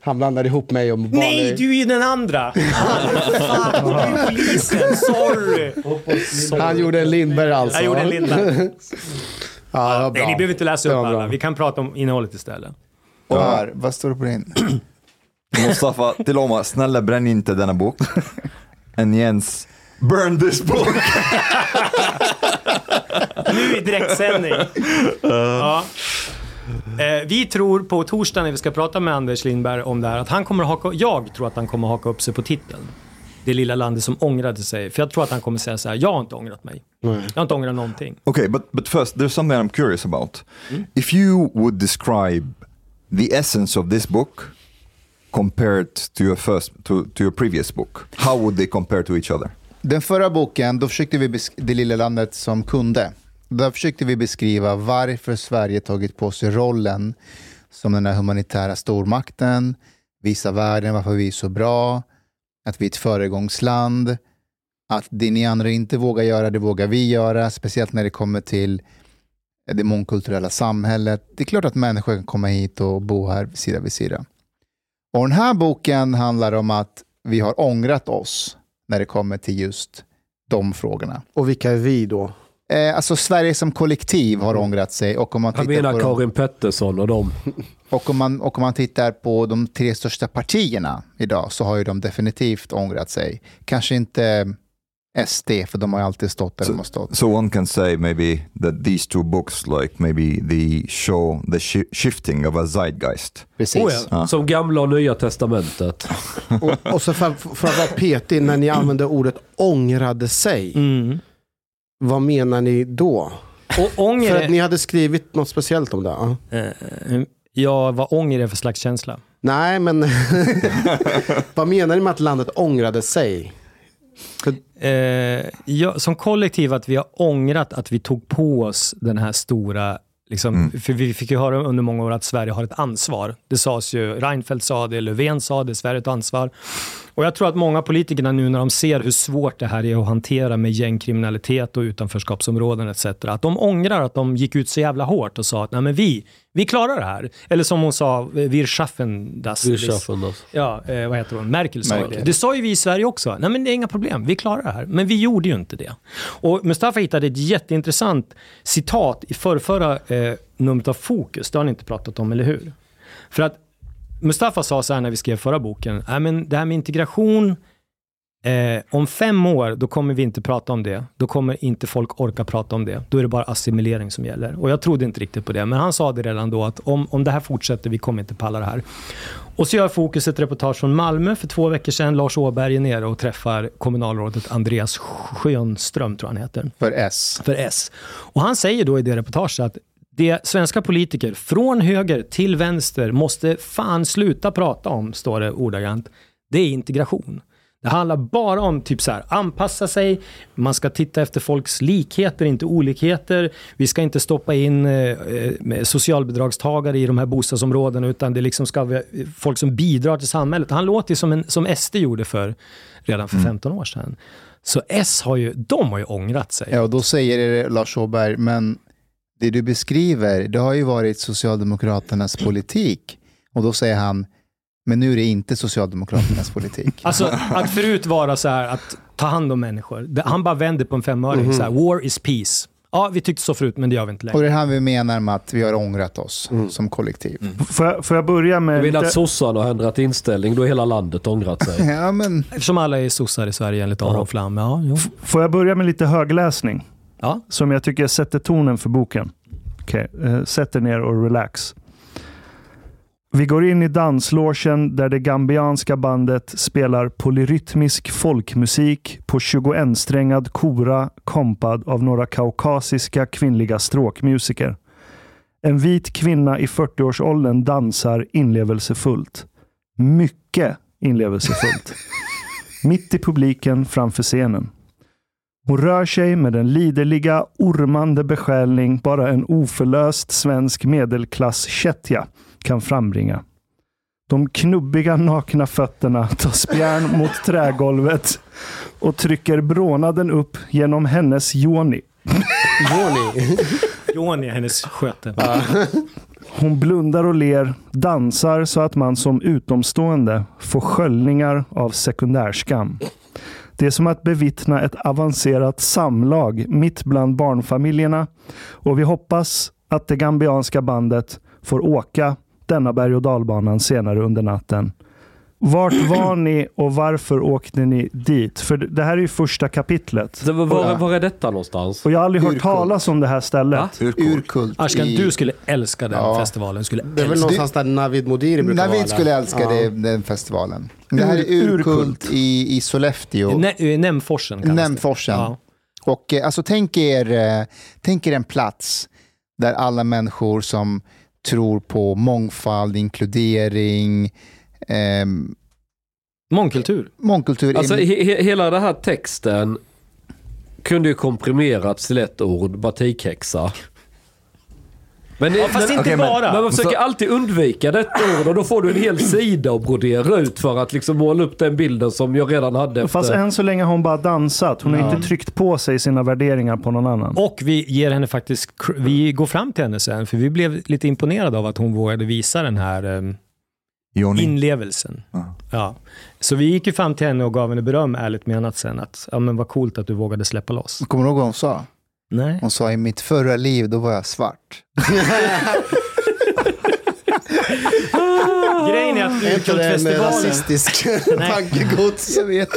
han blandar ihop mig och Bali. Nej, du är ju den andra! Fan, du är polisen. Sorry. Han gjorde en Lindberg alltså. Jag gjorde en linda. Ja, det var bra. Nej, ni behöver inte läsa upp bra. alla. Vi kan prata om innehållet istället. Omar, vad står det på din? Mustafa, till Omar, snälla bränn inte denna bok. And Jens, burn this book. Nu i direktsändning. Ja. Eh, vi tror på torsdag när vi ska prata med Anders Lindberg om det här att han kommer haka, jag tror att han kommer haka upp sig på titeln. Det lilla landet som ångrade sig. För jag tror att han kommer säga så här, jag har inte ångrat mig. Jag har inte ångrat någonting. Okay, but but first, there's something I'm curious about. If you would describe the essence of this book compared to your first to, to your previous book, how would they compare to each other? Den förra boken, då försökte vi det lilla landet som kunde. Där försökte vi beskriva varför Sverige tagit på sig rollen som den här humanitära stormakten, visa världen varför vi är så bra, att vi är ett föregångsland, att det ni andra inte vågar göra, det vågar vi göra, speciellt när det kommer till det mångkulturella samhället. Det är klart att människor kan komma hit och bo här sida vid sida. Och den här boken handlar om att vi har ångrat oss när det kommer till just de frågorna. Och vilka är vi då? Eh, alltså Sverige som kollektiv har ångrat sig och om man tittar, menar på de, Karin Pettersson och dem. och om man, och om man tittar på de tre största partierna idag så har ju de definitivt ångrat sig. Kanske inte SD, för de har alltid stått där de har stått. So one can say maybe that these two books, like maybe the show the shi shifting of a zeitgeist. Precis. Oh ja. Som gamla och nya testamentet. Och, och så för, för att vara petig, när ni använder ordet ångrade sig, Mm. Vad menar ni då? Och ånger För att ni hade skrivit något speciellt om det? ja. Eh, ja, vad ånger är för slags känsla? Nej, men vad menar ni med att landet ångrade sig? Eh, ja, som kollektiv att vi har ångrat att vi tog på oss den här stora Liksom, För vi fick ju höra under många år att Sverige har ett ansvar. Det sades ju, Reinfeldt sa det, Löfven sa det, Sverige har ett ansvar. Och jag tror att många politikerna nu när de ser hur svårt det här är att hantera med gängkriminalitet och utanförskapsområden etc. Att de ångrar att de gick ut så jävla hårt och sa att Nej, men vi, vi klarar det här. Eller som hon sa, wir schaffen das. Wir schaffen das. Ja, eh, vad heter hon? Merkel sa Merkel. det. Det sa ju vi i Sverige också. Nej men det är inga problem, vi klarar det här. Men vi gjorde ju inte det. Och Mustafa hittade ett jätteintressant citat i förrförra eh, numret av Fokus. Det har ni inte pratat om, eller hur? För att Mustafa sa så här när vi skrev förra boken. Nej men det här med integration, Eh, om fem år, då kommer vi inte prata om det. Då kommer inte folk orka prata om det. Då är det bara assimilering som gäller. Och jag trodde inte riktigt på det, men han sa det redan då att om, om det här fortsätter, vi kommer inte palla det här. Och så gör Fokus ett reportage från Malmö för två veckor sedan. Lars Åberg är nere och träffar kommunalrådet Andreas Schönström, tror han heter. För S. För S. Och han säger då i det reportaget att det svenska politiker, från höger till vänster, måste fan sluta prata om, står det ordagrant, det är integration. Det handlar bara om typ så här, anpassa sig, man ska titta efter folks likheter, inte olikheter. Vi ska inte stoppa in eh, eh socialbidragstagare i de här bostadsområdena, utan det liksom ska vara folk som bidrar till samhället. Han låter som, en, som SD gjorde för, redan för 15 år sedan. Så S har ju, de har ju ångrat sig. Ja, och då säger Lars Åberg, men det du beskriver, det har ju varit Socialdemokraternas politik. Och då säger han, men nu är det inte Socialdemokraternas politik. Alltså att förut vara så här att ta hand om människor. Han bara vänder på en femöring. Mhm. Så här, War is peace. Ja, vi tyckte så förut, men det gör vi inte Och längre. det är här vi menar med att vi har ångrat oss som kollektiv. Får jag, får jag börja Du med... vill lite- att sossarna har ändrat inställning, då har hela landet ångrat sig. Ja, men Eftersom alla är sossar i Sverige enligt Aron Flam. Ja, jo. Får jag börja med lite högläsning? Ja. Som jag tycker sätter tonen för boken. Okej, eh, sätt er ner och relax. Vi går in i danslogen där det gambianska bandet spelar polyrytmisk folkmusik på 21-strängad kora kompad av några kaukasiska kvinnliga stråkmusiker. En vit kvinna i 40-årsåldern dansar inlevelsefullt. Mycket inlevelsefullt. Mitt i publiken framför scenen. Hon rör sig med den liderliga, ormande besjälning bara en oförlöst svensk medelklass-kättja kan frambringa. De knubbiga nakna fötterna tar spjärn mot trägolvet och trycker brånaden upp genom hennes joni. Joni. Joni är hennes sköte. Hon blundar och ler, dansar så att man som utomstående får sköljningar av sekundärskam. Det är som att bevittna ett avancerat samlag mitt bland barnfamiljerna och vi hoppas att det gambianska bandet får åka denna berg och dalbanan senare under natten. Vart var ni och varför åkte ni dit? För det här är ju första kapitlet. Så, var, var, var är detta någonstans? Och jag har aldrig hört Urkult. talas om det här stället. urkult. Ashkan, i- du skulle älska den Ja. festivalen. Skulle Det är väl älska. någonstans där Navid Modiri brukar vara. Navid eller? skulle älska Ja. det, den festivalen. Det här är Ur- urkult urkult. i, i Sollefteå. Nä- eh, Nämforsen kallas det. Nämforsen. Ja. Och eh, alltså, tänk, er, eh, tänk er en plats där alla människor som tror på mångfald, inkludering, ehm, Mångkultur. mångkultur. Alltså he, he, hela den här texten kunde ju komprimerats till ett ord, batikhäxa. Men, Ja, fast men, inte men- bara. men man försöker alltid undvika detta ord och då får du en hel sida att brodera ut för att liksom måla upp den bilden som jag redan hade efter. Fast än så länge har hon bara dansat. Hon har inte tryckt på sig sina värderingar på någon annan. Och vi ger henne faktiskt, vi går fram till henne sen, för vi blev lite imponerade av att hon vågade visa den här Joni. inlevelsen. Ja. Ja. Så vi gick ju fram till henne och gav henne beröm, ärligt menat sen, att ja, men vad coolt att du vågade släppa loss. Kommer du ihåg vad hon sa? Nej. Hon sa i mitt förra liv, då var jag svart. Grejen är att Är Urkultfestivalen, rasistisk tankegods? Jag vet.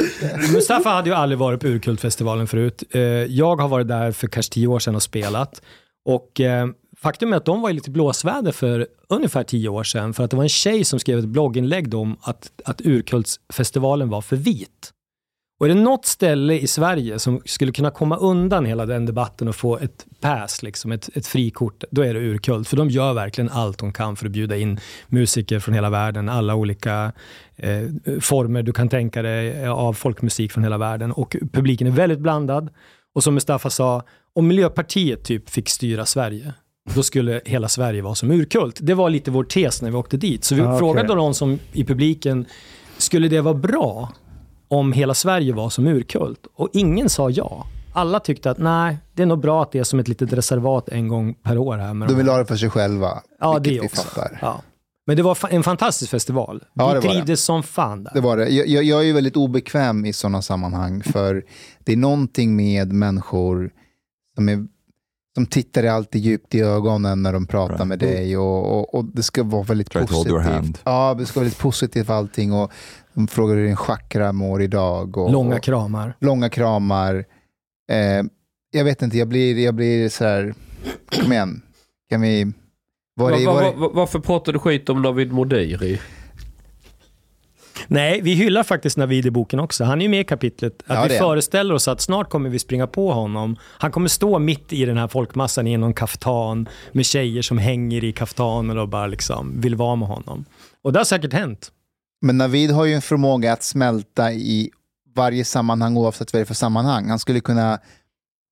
Mustafa hade ju aldrig varit på Urkultfestivalen förut. Eh, Jag har varit där för kanske tio år sedan och spelat. Och eh, faktum är att de var i lite blåsväder för ungefär tio år sedan. För att det var en tjej som skrev ett blogginlägg om att, att Urkultsfestivalen var för vit. Och är det något ställe i Sverige som skulle kunna komma undan hela den debatten och få ett pass, liksom, ett, ett frikort, då är det Urkult. För de gör verkligen allt de kan för att bjuda in musiker från hela världen, alla olika eh, former du kan tänka dig eh, av folkmusik från hela världen. Och publiken är väldigt blandad. Och som Mustafa sa, om Miljöpartiet typ fick styra Sverige, då skulle hela Sverige vara som urkult. Det var lite vår tes när vi åkte dit. Så vi Ah, frågade någon som i publiken, skulle det vara bra om hela Sverige var som urkult? Och ingen sa ja. Alla tyckte att nej, det är nog bra att det är som ett litet reservat en gång per år här. De vill ha det för sig själva. Ja, det vi också. fattar. Ja. Men det var en fantastisk festival. Ja, det vi var det. trivdes som fan där. Det var det. Jag, jag är ju väldigt obekväm i sådana sammanhang, för det är någonting med människor som, är, som tittar dig alltid djupt i ögonen när de pratar Right. med dig och, och, och det ska vara väldigt Try positivt. Ja, det ska vara väldigt positivt allting och De frågar hur din chakra mår idag. Och, Långa och, kramar. långa kramar. Eh, jag vet inte, jag blir, jag blir så här, kom igen. Kan vi... Var var va, det, va, varför pratar du skit om Navid Modiri? Nej, vi hyllar faktiskt Navid i boken också. Han är ju med i kapitlet. Att Ja, vi föreställer oss att snart kommer vi springa på honom. Han kommer stå mitt i den här folkmassan i någon kaftan med tjejer som hänger i kaftaner och bara liksom vill vara med honom. Och det har säkert hänt. men Navid har ju en förmåga att smälta i varje sammanhang oavsett vad det är för sammanhang. Han skulle kunna,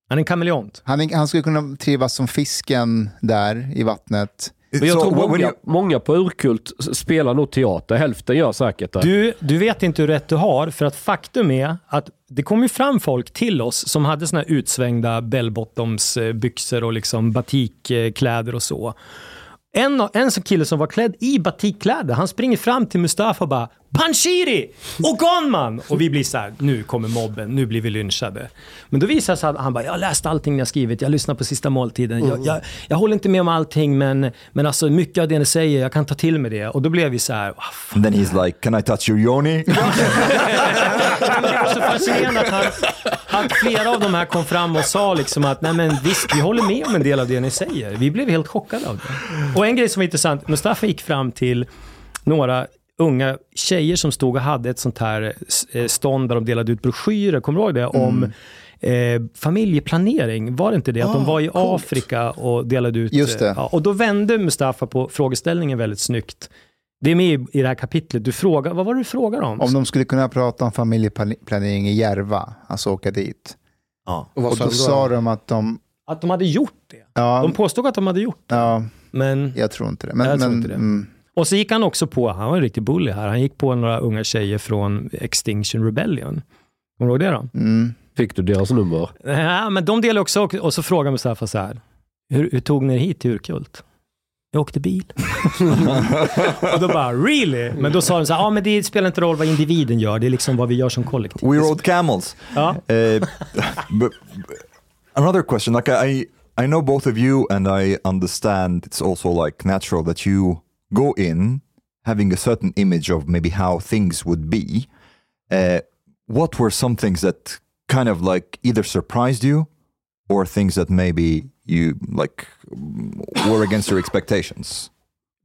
Han är en kameleont. han, han skulle kunna trivas som fisken där i vattnet. Men jag So tror många, you- många på Urkult spelar nog teater. Hälften gör säkert det. Du, du vet inte hur rätt du har, för att faktum är att det kom ju fram folk till oss som hade såna här utsvängda bellbottoms-byxor och liksom batikkläder och så. En, en sån kille som var klädd i batikkläder, han springer fram till Mustafa och bara Panshiri! Organman! Och vi blir så här, nu kommer mobben, nu blir vi lynchade. Men då visar det sig att han bara, jag har läst allting ni har skrivit, jag lyssnar på sista måltiden. Jag, jag, jag håller inte med om allting, men, men alltså mycket av det ni säger, jag kan ta till mig det. Och då blev vi så här, "Ah, And then he's like, can I touch your yoni? det var så fascinerande att, han, att flera av de här kom fram och sa liksom att nej men visst, vi håller med om en del av det ni säger. Vi blev helt chockade av det. Och en grej som var intressant, Mustafa gick fram till några unga tjejer som stod och hade ett sånt här eh, stånd där de delade ut broschyrer, kommer du ihåg det? Om eh, familjeplanering, var det inte det? Att de Ah, var i coolt. Afrika och delade ut... Just det. eh, Ja, och då vände Mustafa på frågeställningen väldigt snyggt. Det är med i, i det här kapitlet. Du frågar, vad var det du frågade om? Om de skulle kunna prata om familjeplanering i Järva, alltså åka dit. Ja. Och vad Och då sa de att de... Att de hade gjort det. Ja, De påstod att de hade gjort det. ja Men, jag tror inte det. Men, Jag tror men, inte det. Mm, och så gick han också på, han var en riktig bully här, han gick på några unga tjejer från Extinction Rebellion. Kommer du ihåg det då? mm. Fick du deras nummer? Ja, men de delade också, och så frågade Mustafa så här, hur, hur tog ni er hit till Urkult? Jag åkte bil. och då bara, really? Men då sa de så här, ja men det spelar inte roll vad individen gör, det är liksom vad vi gör som kollektiv. We rode camels. Ja. Uh, but another question, like I, I know both of you, and I understand it's also like natural that you go in having a certain image of maybe how things would be. Uh, what were some things that kind of like either surprised you, or things that maybe you like were against your expectations?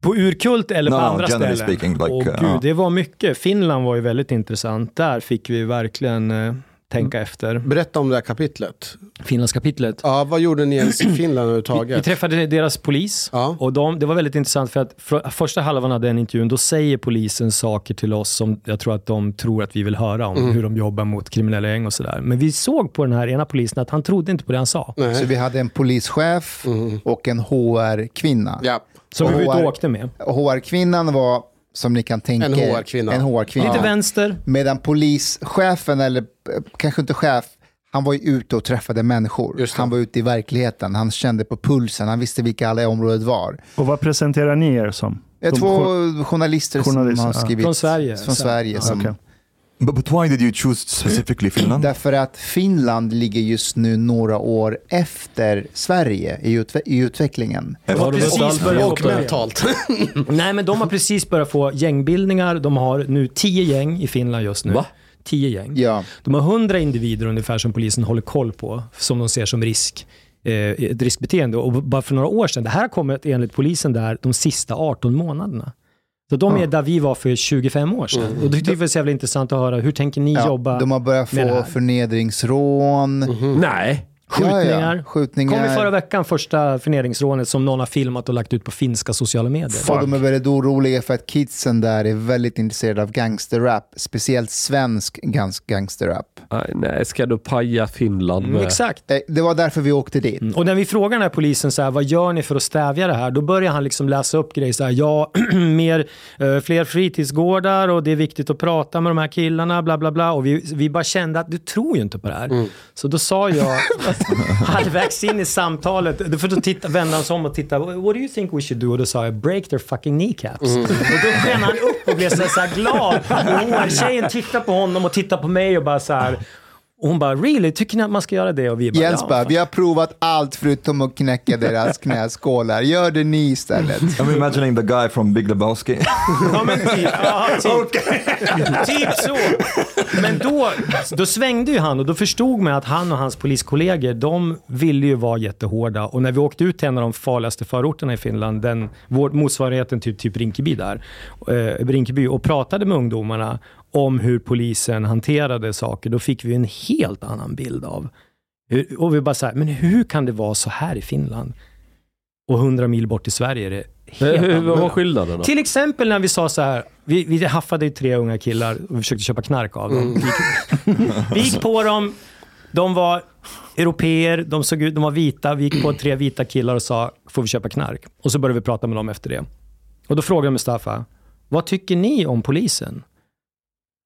På Urkult eller No, på andra ställen? speaking, like, uh, gud, ja. det var mycket. Finland var ju väldigt intressant. Där fick vi verkligen eh, tänka Mm. efter. Berätta om det här kapitlet. Finlandskapitlet. Ja, vad gjorde ni ens i Finland Vi, vi överhuvudtaget? träffade deras polis Ja. och de, det var väldigt intressant för att för, första halvan av den intervjun, då säger polisen saker till oss som jag tror att de tror att vi vill höra om, Mm. hur de jobbar mot kriminella gäng och sådär. Men vi såg på den här ena polisen att han trodde inte på det han sa. Nej. Så vi hade en polischef och en HR-kvinna. Ja. Som vi var ute HR och åkte med. Och HR-kvinnan var, som ni kan tänka En HR-kvinna. En HR-kvinna. Lite vänster. Medan polischefen, eller eh, kanske inte chef, han var ju ute och träffade människor. Han var ute i verkligheten, han kände på pulsen, han visste vilka alla i området var. Och vad presenterar ni er som? De Två jour- journalister, journalister, som har ja. skrivit... Från Sverige. Från Sverige. ja, som, okej. But, but why did you choose specifically Finland? Därför att Finland ligger just nu några år efter Sverige i, utve- i utvecklingen. De har precis börjat Och mentalt. Nej, men de har precis börjat få gängbildningar. De har nu tio gäng i Finland just nu. Va? Tio gäng. Ja. De har hundra individer ungefär som polisen håller koll på, som de ser som risk. Eh, ett riskbeteende. Och bara för några år sedan, det här har kommit enligt polisen där de sista 18 månaderna. Så de är där vi var för 25 år sedan. Och det tyckte vi var så jävla intressant att höra. Hur tänker ni Ja, jobba? de har börjat få förnedringsrån. Nej. Skjutningar. Ja, ja. Skjutningar. Kom i förra veckan första förnedringsrånet som någon har filmat och lagt ut på finska sociala medier. Och de är väldigt oroliga för att kidsen där är väldigt intresserade av gangsterrap. Speciellt svensk gangsterrap. Nej, nej, ska du paja Finland med? Mm, exakt. Eh, Det var därför vi åkte dit. Och när vi frågar den här polisen så här, vad gör ni för att stävja det här? Då börjar han liksom läsa upp grejer så här, ja, mer, eh, fler fritidsgårdar och det är viktigt att prata med de här killarna, bla bla bla. Och vi, vi bara kände att du tror ju inte på det här. Så då sa jag, halvvägs in i samtalet, för då titta, vände han sig om och tittade, what do you think we should do? Och då sa jag, break their fucking kneecaps. Och då sken han upp och blev så här, så glad. Och tjejen tittade på honom och tittade på mig och bara så här, Och hon bara, really? Tycker ni att man ska göra det? Och vi bara, Jens ja, bara, vi har provat allt förutom att knäcka deras knäskålar. Gör det ni istället. I'm imagining the guy from Big Lebowski. Ja, men typ, ja, typ, typ så. Men då, då svängde ju han och då förstod man att han och hans poliskollegor, de ville ju vara jättehårda. Och när vi åkte ut till en av de farligaste förorterna i Finland, den, vår motsvarigheten typ, typ Rinkeby där, eh, Rinkeby, och pratade med ungdomarna om hur polisen hanterade saker, då fick vi en helt annan bild av. Och vi bara så här, men hur kan det vara så här i Finland? Och 100 mil bort i Sverige är det helt Hur, vad var skillnaden Till exempel när vi sa så här, vi, vi haffade ju tre unga killar och vi försökte köpa knark av dem. Vi, gick, vi gick på dem, de var europeer, de såg ut, de var vita. Vi gick på tre vita killar och sa, får vi köpa knark? Och så började vi prata med dem efter det. Och då frågade Mustafa, vad tycker ni om polisen?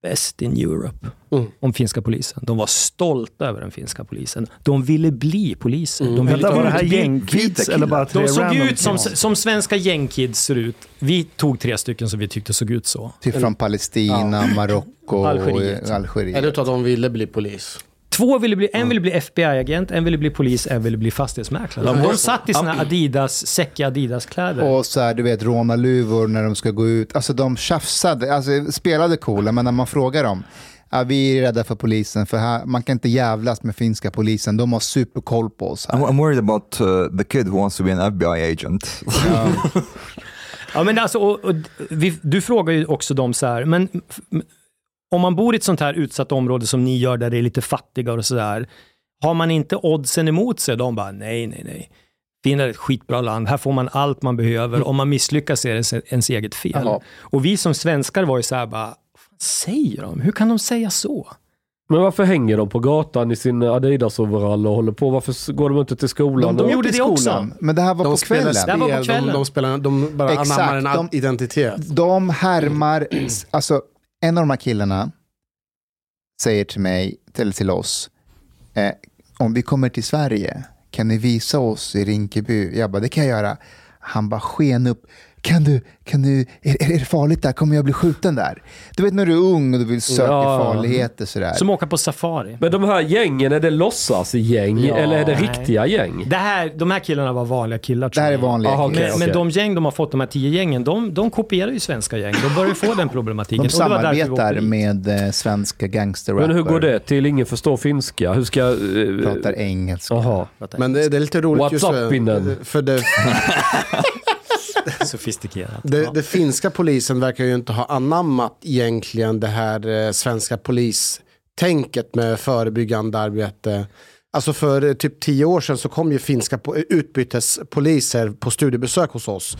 Best in Europe. Mm. Om finska polisen. De var stolta över den finska polisen. De ville bli poliser. De ville Vänta, ta var det här gängkids eller bara tre de såg random ut som, som svenska gängkids ser ut. Vi tog tre stycken som vi tyckte såg ut så. Typ från Palestina, Marocko och Algeriet. Algeriet. Eller att de ville bli polis. Två ville bli, en ville bli FBI-agent, en ville bli polis, en ville bli fastighetsmäklare. De satt i sina Adidas, säckiga Adidas-kläder. Och så här, du vet, rånarluvor när de ska gå ut. Alltså de tjafsade, alltså spelade coola, men när man frågar dem, ja, vi är rädda för polisen, för här, man kan inte jävlas med finska polisen, de har superkoll på oss här. I'm, worried about uh, the kid who wants to be an FBI agent. Ja, men alltså, och, och, vi, du frågar ju också dem så här, men om man bor i ett sånt här utsatt område som ni gör, där det är lite fattigare och sådär, har man inte oddsen emot sig? De bara, nej, nej, nej. Finland är ett skitbra land, här får man allt man behöver. Om man misslyckas är det ens- eget fel. Jaha. Och vi som svenskar var ju så här, bara, vad säger de? Hur kan de säga så? Men varför hänger de på gatan i sin Adidas-overall och håller på? Varför går de inte till skolan? De och- gjorde det också. Men det här var De på kvällen. Det här var på spel, de, kvällen. de, spelar, de bara Exakt, anammar en de- identitet. De härmar, alltså en av de här killarna säger till mig, till, till oss, eh, om vi kommer till Sverige, kan ni visa oss i Rinkeby? Jag bara, det kan jag göra. Han bara sken upp. Kan du, kan du, är, är det farligt där? Kommer jag bli skjuten där? Du vet när du är ung och du vill söka Ja. farligheter sådär. Som åka på safari. Men de här gängen, är det låtsasgäng Ja, eller är det nej. riktiga gäng? Det här, de här killarna var vanliga killar. det tror här är jag. vanliga Aha, killar. okej, Men, men okej. de gäng de har fått, de här tio gängen, de, de kopierar ju svenska gäng. De börjar få den problematiken. De det samarbetar med eh, svenska gangsterrapper. Men hur går det till? Ingen förstår finska. Hur ska... eh, Pratar engelska. Jaha. Men det, det är lite roligt What's just up, pinnen? för det, Sofistikerat. det, Ja. det finska polisen verkar ju inte ha anammat egentligen det här eh, svenska polistänket med förebyggande arbete. Alltså för eh, typ tio år sedan så kom ju finska po- utbytespoliser på studiebesök hos oss.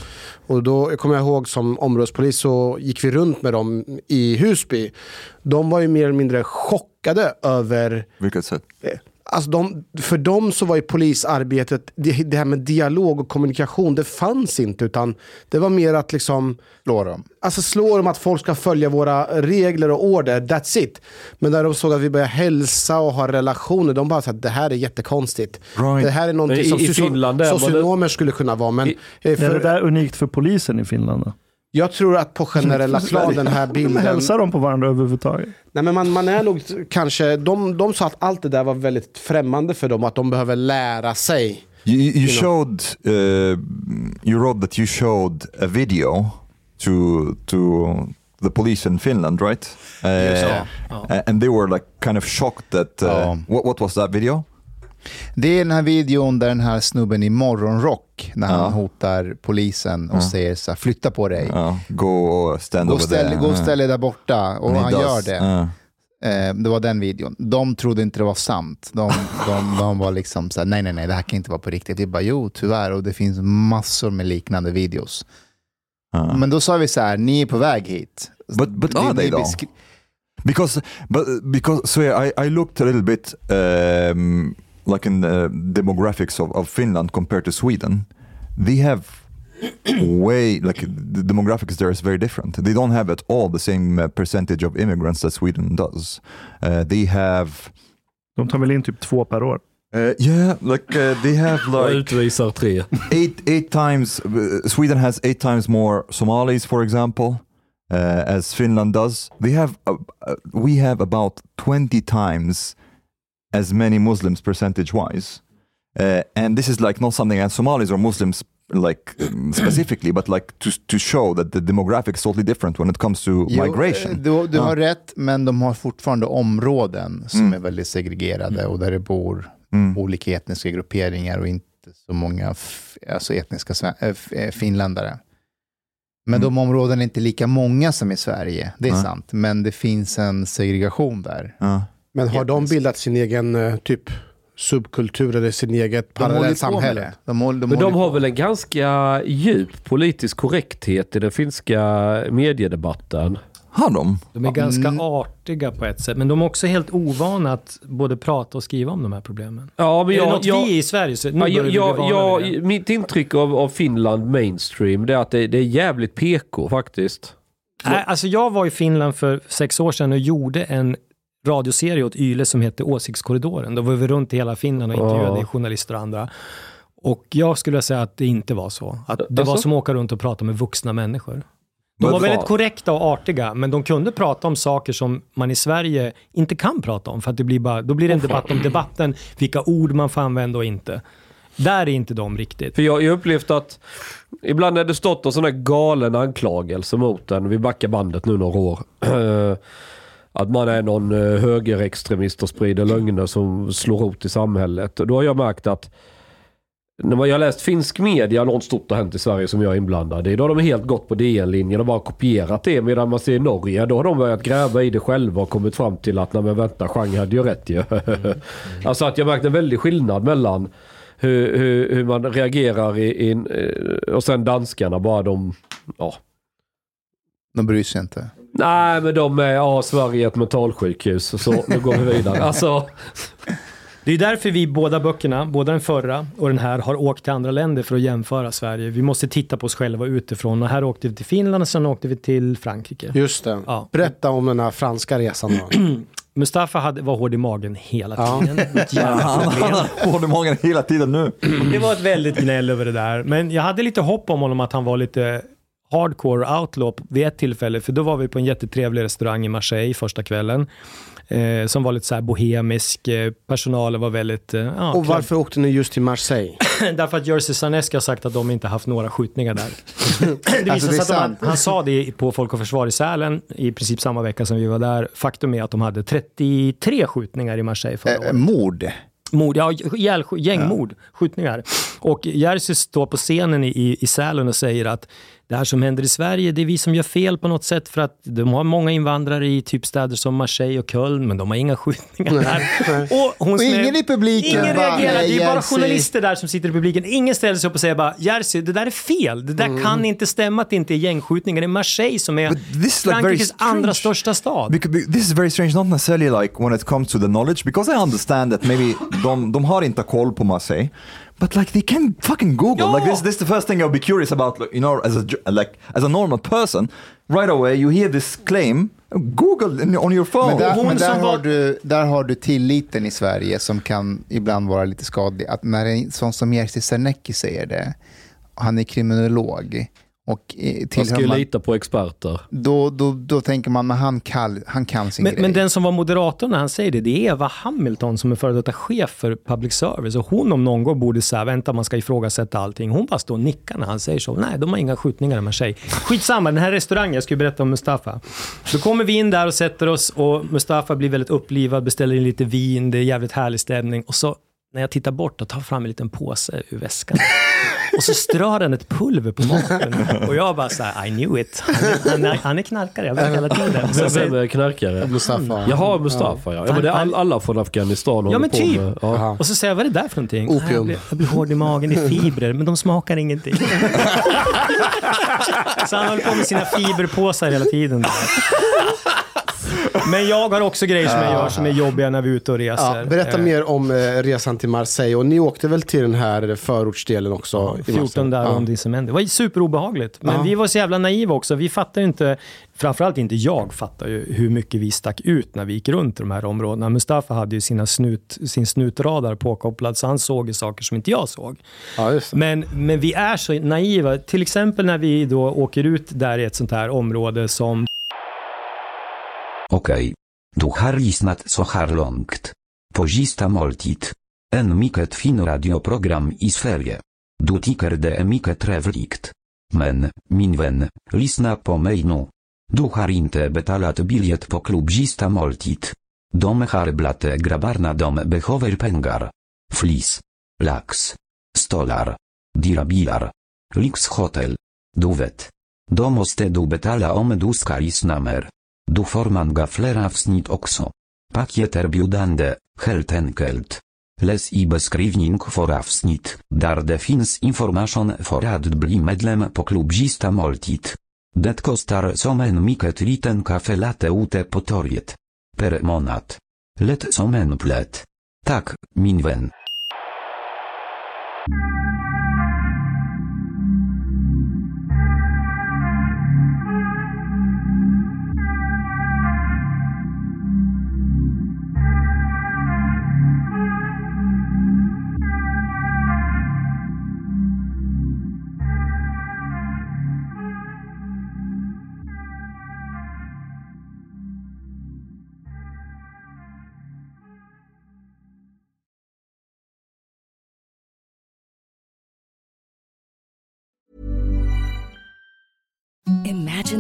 Och då kommer jag ihåg som områdespolis så gick vi runt med dem i Husby. De var ju mer eller mindre chockade över Vilket sätt? Alltså de, för dem så var ju polisarbetet, det, det här med dialog och kommunikation, det fanns inte. Utan det var mer att liksom, Slå dem. alltså slå dem att folk ska följa våra regler och order, that's it. Men när de såg att vi började hälsa och ha relationer, de bara sa att det här är jättekonstigt. Right. Det här är någonting i- som i socionomer skulle kunna vara. Men I- eh, Är det för, där unikt för polisen i Finland? Då? Jag tror att på generella plan, den här bilden... Hälsar de på varandra överhuvudtaget? Nej, men man, man är nog kanske, de, de sa att allt det där var väldigt främmande för dem, att de behöver lära sig. You, you showed, uh, you wrote that you showed a video to to the police in Finland, right? Uh, det. a- And they were like kind of shocked that. Uh, Ja. what, what was that video? Det är den här videon där den här snubben i morgonrock, när Ja. han hotar polisen och säger så här, flytta på dig. Stand Gå och ställ, there. gå och Uh, ställ dig där borta. Och he han does. gör det. Eh, det var den videon. De trodde inte det var sant. De, de, de var liksom så här, nej, nej, nej, det här kan inte vara på riktigt. Vi bara, jo, tyvärr. Och det finns massor med liknande videos. Men då sa vi så här, ni är på väg hit. But- but Ni- are they ni though? because but because so yeah, I, I looked a little bit um, like in the demographics of, of Finland compared to Sweden. They have way like the demographics there is very different. They don't have at all the same uh, percentage of immigrants that Sweden does. Uh, they have De tar väl in typ två per år? uh, yeah, like uh, they have like eight eight times. Uh, Sweden has eight times more Somalis, for example, uh, as Finland does. They have uh, uh, we have about twenty times as many Muslims percentage wise. Uh, and this is like not something that Somalis or Muslims like um, specifically, but like to, to show that the demographic is totally different when it comes to Jo, migration. eh, Du, du Ja. har rätt, men de har fortfarande områden som Mm. är väldigt segregerade och där det bor Mm. olika etniska grupperingar och inte så många alltså etniska äh, f- äh, finländare. Men de områdena är inte lika många som i Sverige, det är sant. Men det finns en segregation där. Men har de bildat sin egen eh, typ subkultur eller sin eget De håller parallellt på med samhälle? det. De, håller, de Men de har väl en ganska djup politisk korrekthet i den finska mediedebatten. Har de? De är ganska Mm. artiga på ett sätt, men de är också helt ovana att både prata och skriva om de här problemen. Ja, men är det jag, något jag, vi i Sverige, så nu jag, det. jag, mitt intryck av, av Finland mainstream det är att det, det är jävligt PK faktiskt. Nej, alltså jag var i Finland för sex år sedan och gjorde en radioserie åt Yle som hette Åsiktskorridoren. Då var vi runt i hela Finland och intervjuade Ja. journalister och andra. Och jag skulle säga att det inte var så. Att det var Alltså? som att åka runt och prata med vuxna människor. De var väldigt korrekta och artiga, men de kunde prata om saker som man i Sverige inte kan prata om. För att det blir bara, då blir det en debatt om debatten, vilka ord man får använda och inte. Där är inte de riktigt. För jag har upplevt att ibland när det stått en sån här galen anklagelse mot en, vi backar bandet nu några år. Att man är någon eh, högerextremist och sprider lögner som slår rot i samhället. Då har jag märkt att när man, jag har läst finsk media, något stort har hänt i Sverige som jag är inblandad i. Då har de helt gått på DN-linjen och bara kopierat det. Medan man ser i Norge, då har de börjat gräva i det själva och kommit fram till att, nej men vänta, Chang hade ju rätt ju. alltså att jag märkt en väldig skillnad mellan hur, hur, hur man reagerar i, i eh, och sen danskarna bara de, ja. De bryr sig inte. Nej men de är, ja Sverige är ett mentalsjukhus så nu går vi vidare. Alltså, Det är därför vi båda böckerna, både den förra och den här, har åkt till andra länder för att jämföra Sverige. Vi måste titta på oss själva utifrån. Och här åkte vi till Finland och sen åkte vi till Frankrike. Just det. Ja. Berätta om den här franska resan då. Mustafa hade, var hård i magen hela Ja. tiden. Jävla Han har hård i magen hela tiden nu. Det var ett väldigt gnäll över det där. Men jag hade lite hopp om honom att han var lite hardcore outlaw vid ett tillfälle. För då var vi på en jättetrevlig restaurang i Marseille första kvällen. Eh, som var lite så här bohemisk. Eh, personalen var väldigt... Eh, ja, Och varför åkte ni just till Marseille? Därför att Jersey Sarneski har sagt att de inte haft några skjutningar där. det Alltså, det är de han sa det på Folk och Försvar i Sälen i princip samma vecka som vi var där. Faktum är att de hade 33 skjutningar i Marseille förra Eh, året. mord. Mord, ja, gängmord, skjutningar. Och Jerzy står på scenen i, i, i Sälen och säger att det här som händer i Sverige, det är vi som gör fel på något sätt för att de har många invandrare i typ städer som Marseille och Köln, men de har inga skjutningar där. Och, hon Och är- ingen i publiken Ingen bara, reagerar, "Nej, det är bara Jerzy." journalister där som sitter i publiken. Ingen ställer sig upp och säger bara Jerzy, det där är fel. Det där kan inte stämma att det inte är gängskjutningar. Det är Marseille som är is like Frankrikes andra största stad. Because, be- this is very strange, not necessarily like when it comes to the knowledge, because I understand that maybe de, de har inte koll på Marseille. But like they can fucking Google. Ja. Like this, this is the first thing I'll be curious about. like, You know, as a like as a normal person, right away you hear this claim, Google on your phone. Men där, hon men där, har du, där har du tilliten i Sverige som kan ibland vara lite skadlig. Att när en sån som Jerzy Sarnecki säger det, han är kriminolog, och eh, man ska ju man, lita på experter. då, då, då tänker man att han, kan- han kan sin Men, grej. men den som var moderator när han säger det, det är Eva Hamilton som är före detta chef för public service. Och hon om någon gång borde säga, vänta man ska ifrågasätta allting. Hon bara står och nickar när han säger så. Nej, de har inga skjutningar i Marseille. Skitsamma, den här restaurangen, jag skulle berätta om Mustafa. Då kommer vi in där och sätter oss och Mustafa blir väldigt upplivad, beställer in lite vin, det är jävligt härlig stämning. Och så när jag tittar bort och tar fram en liten påse ur väskan. Och så strör han ett pulver på maten. Och jag bara så här, I knew it. Han är, han är, han är knarkare, jag vet hela tiden. Så Vem, är knarkare? Mustafa. Jaha, Mustafa ja. ja men det är all, alla från Afghanistan Ja men på typ. med. Ja. Och så säger jag, vad är det där för någonting? Opium. "Nej, Jag blir, jag blir hård i magen, det är fibrer, men de smakar ingenting. så han håller på med sina fiberpåsar hela tiden. Men jag har också grejer som jag gör som är jobbiga när vi är ute och reser. Ja, berätta Eh, mer om eh, resan till Marseille. Och ni åkte väl till den här förortsdelen också? i Marseille? 14 där Ja. om det. Det var superobehagligt. Men Ja. vi var så jävla naiva också. Vi fattar ju inte, framförallt inte jag fattar ju hur mycket vi stack ut när vi gick runt i de här områdena. Mustafa hade ju sina snut, sin snutradar påkopplad så han såg ju saker som inte jag såg. Ja. Men, men vi är så naiva. Till exempel när vi då åker ut där i ett sånt här område som Okej. Du har lyssnat så här långt. Pozista måltid. En mycket fin radioprogram i Sverige. Du tycker det är mycket trevligt. Men, min vän, lyssna på mig nu. Du har inte betalat biljett på klubzista måltid. De har grabarna grabbarna de behöver pengar. Flis. Lax. Stolar. Dirabilar. Lyxhotel. Du vet. Då måste du betala om du ska lyssna mer. Du får många fler avsnitt också. Paket erbjudande, helt enkelt. Läs i beskrivning för avsnitt, där det finns information för att bli medlem på klubbzista måltid. Det kostar som en mycket liten kaffe latte ute på torget. Per månad. Lätt som en plätt. Tack,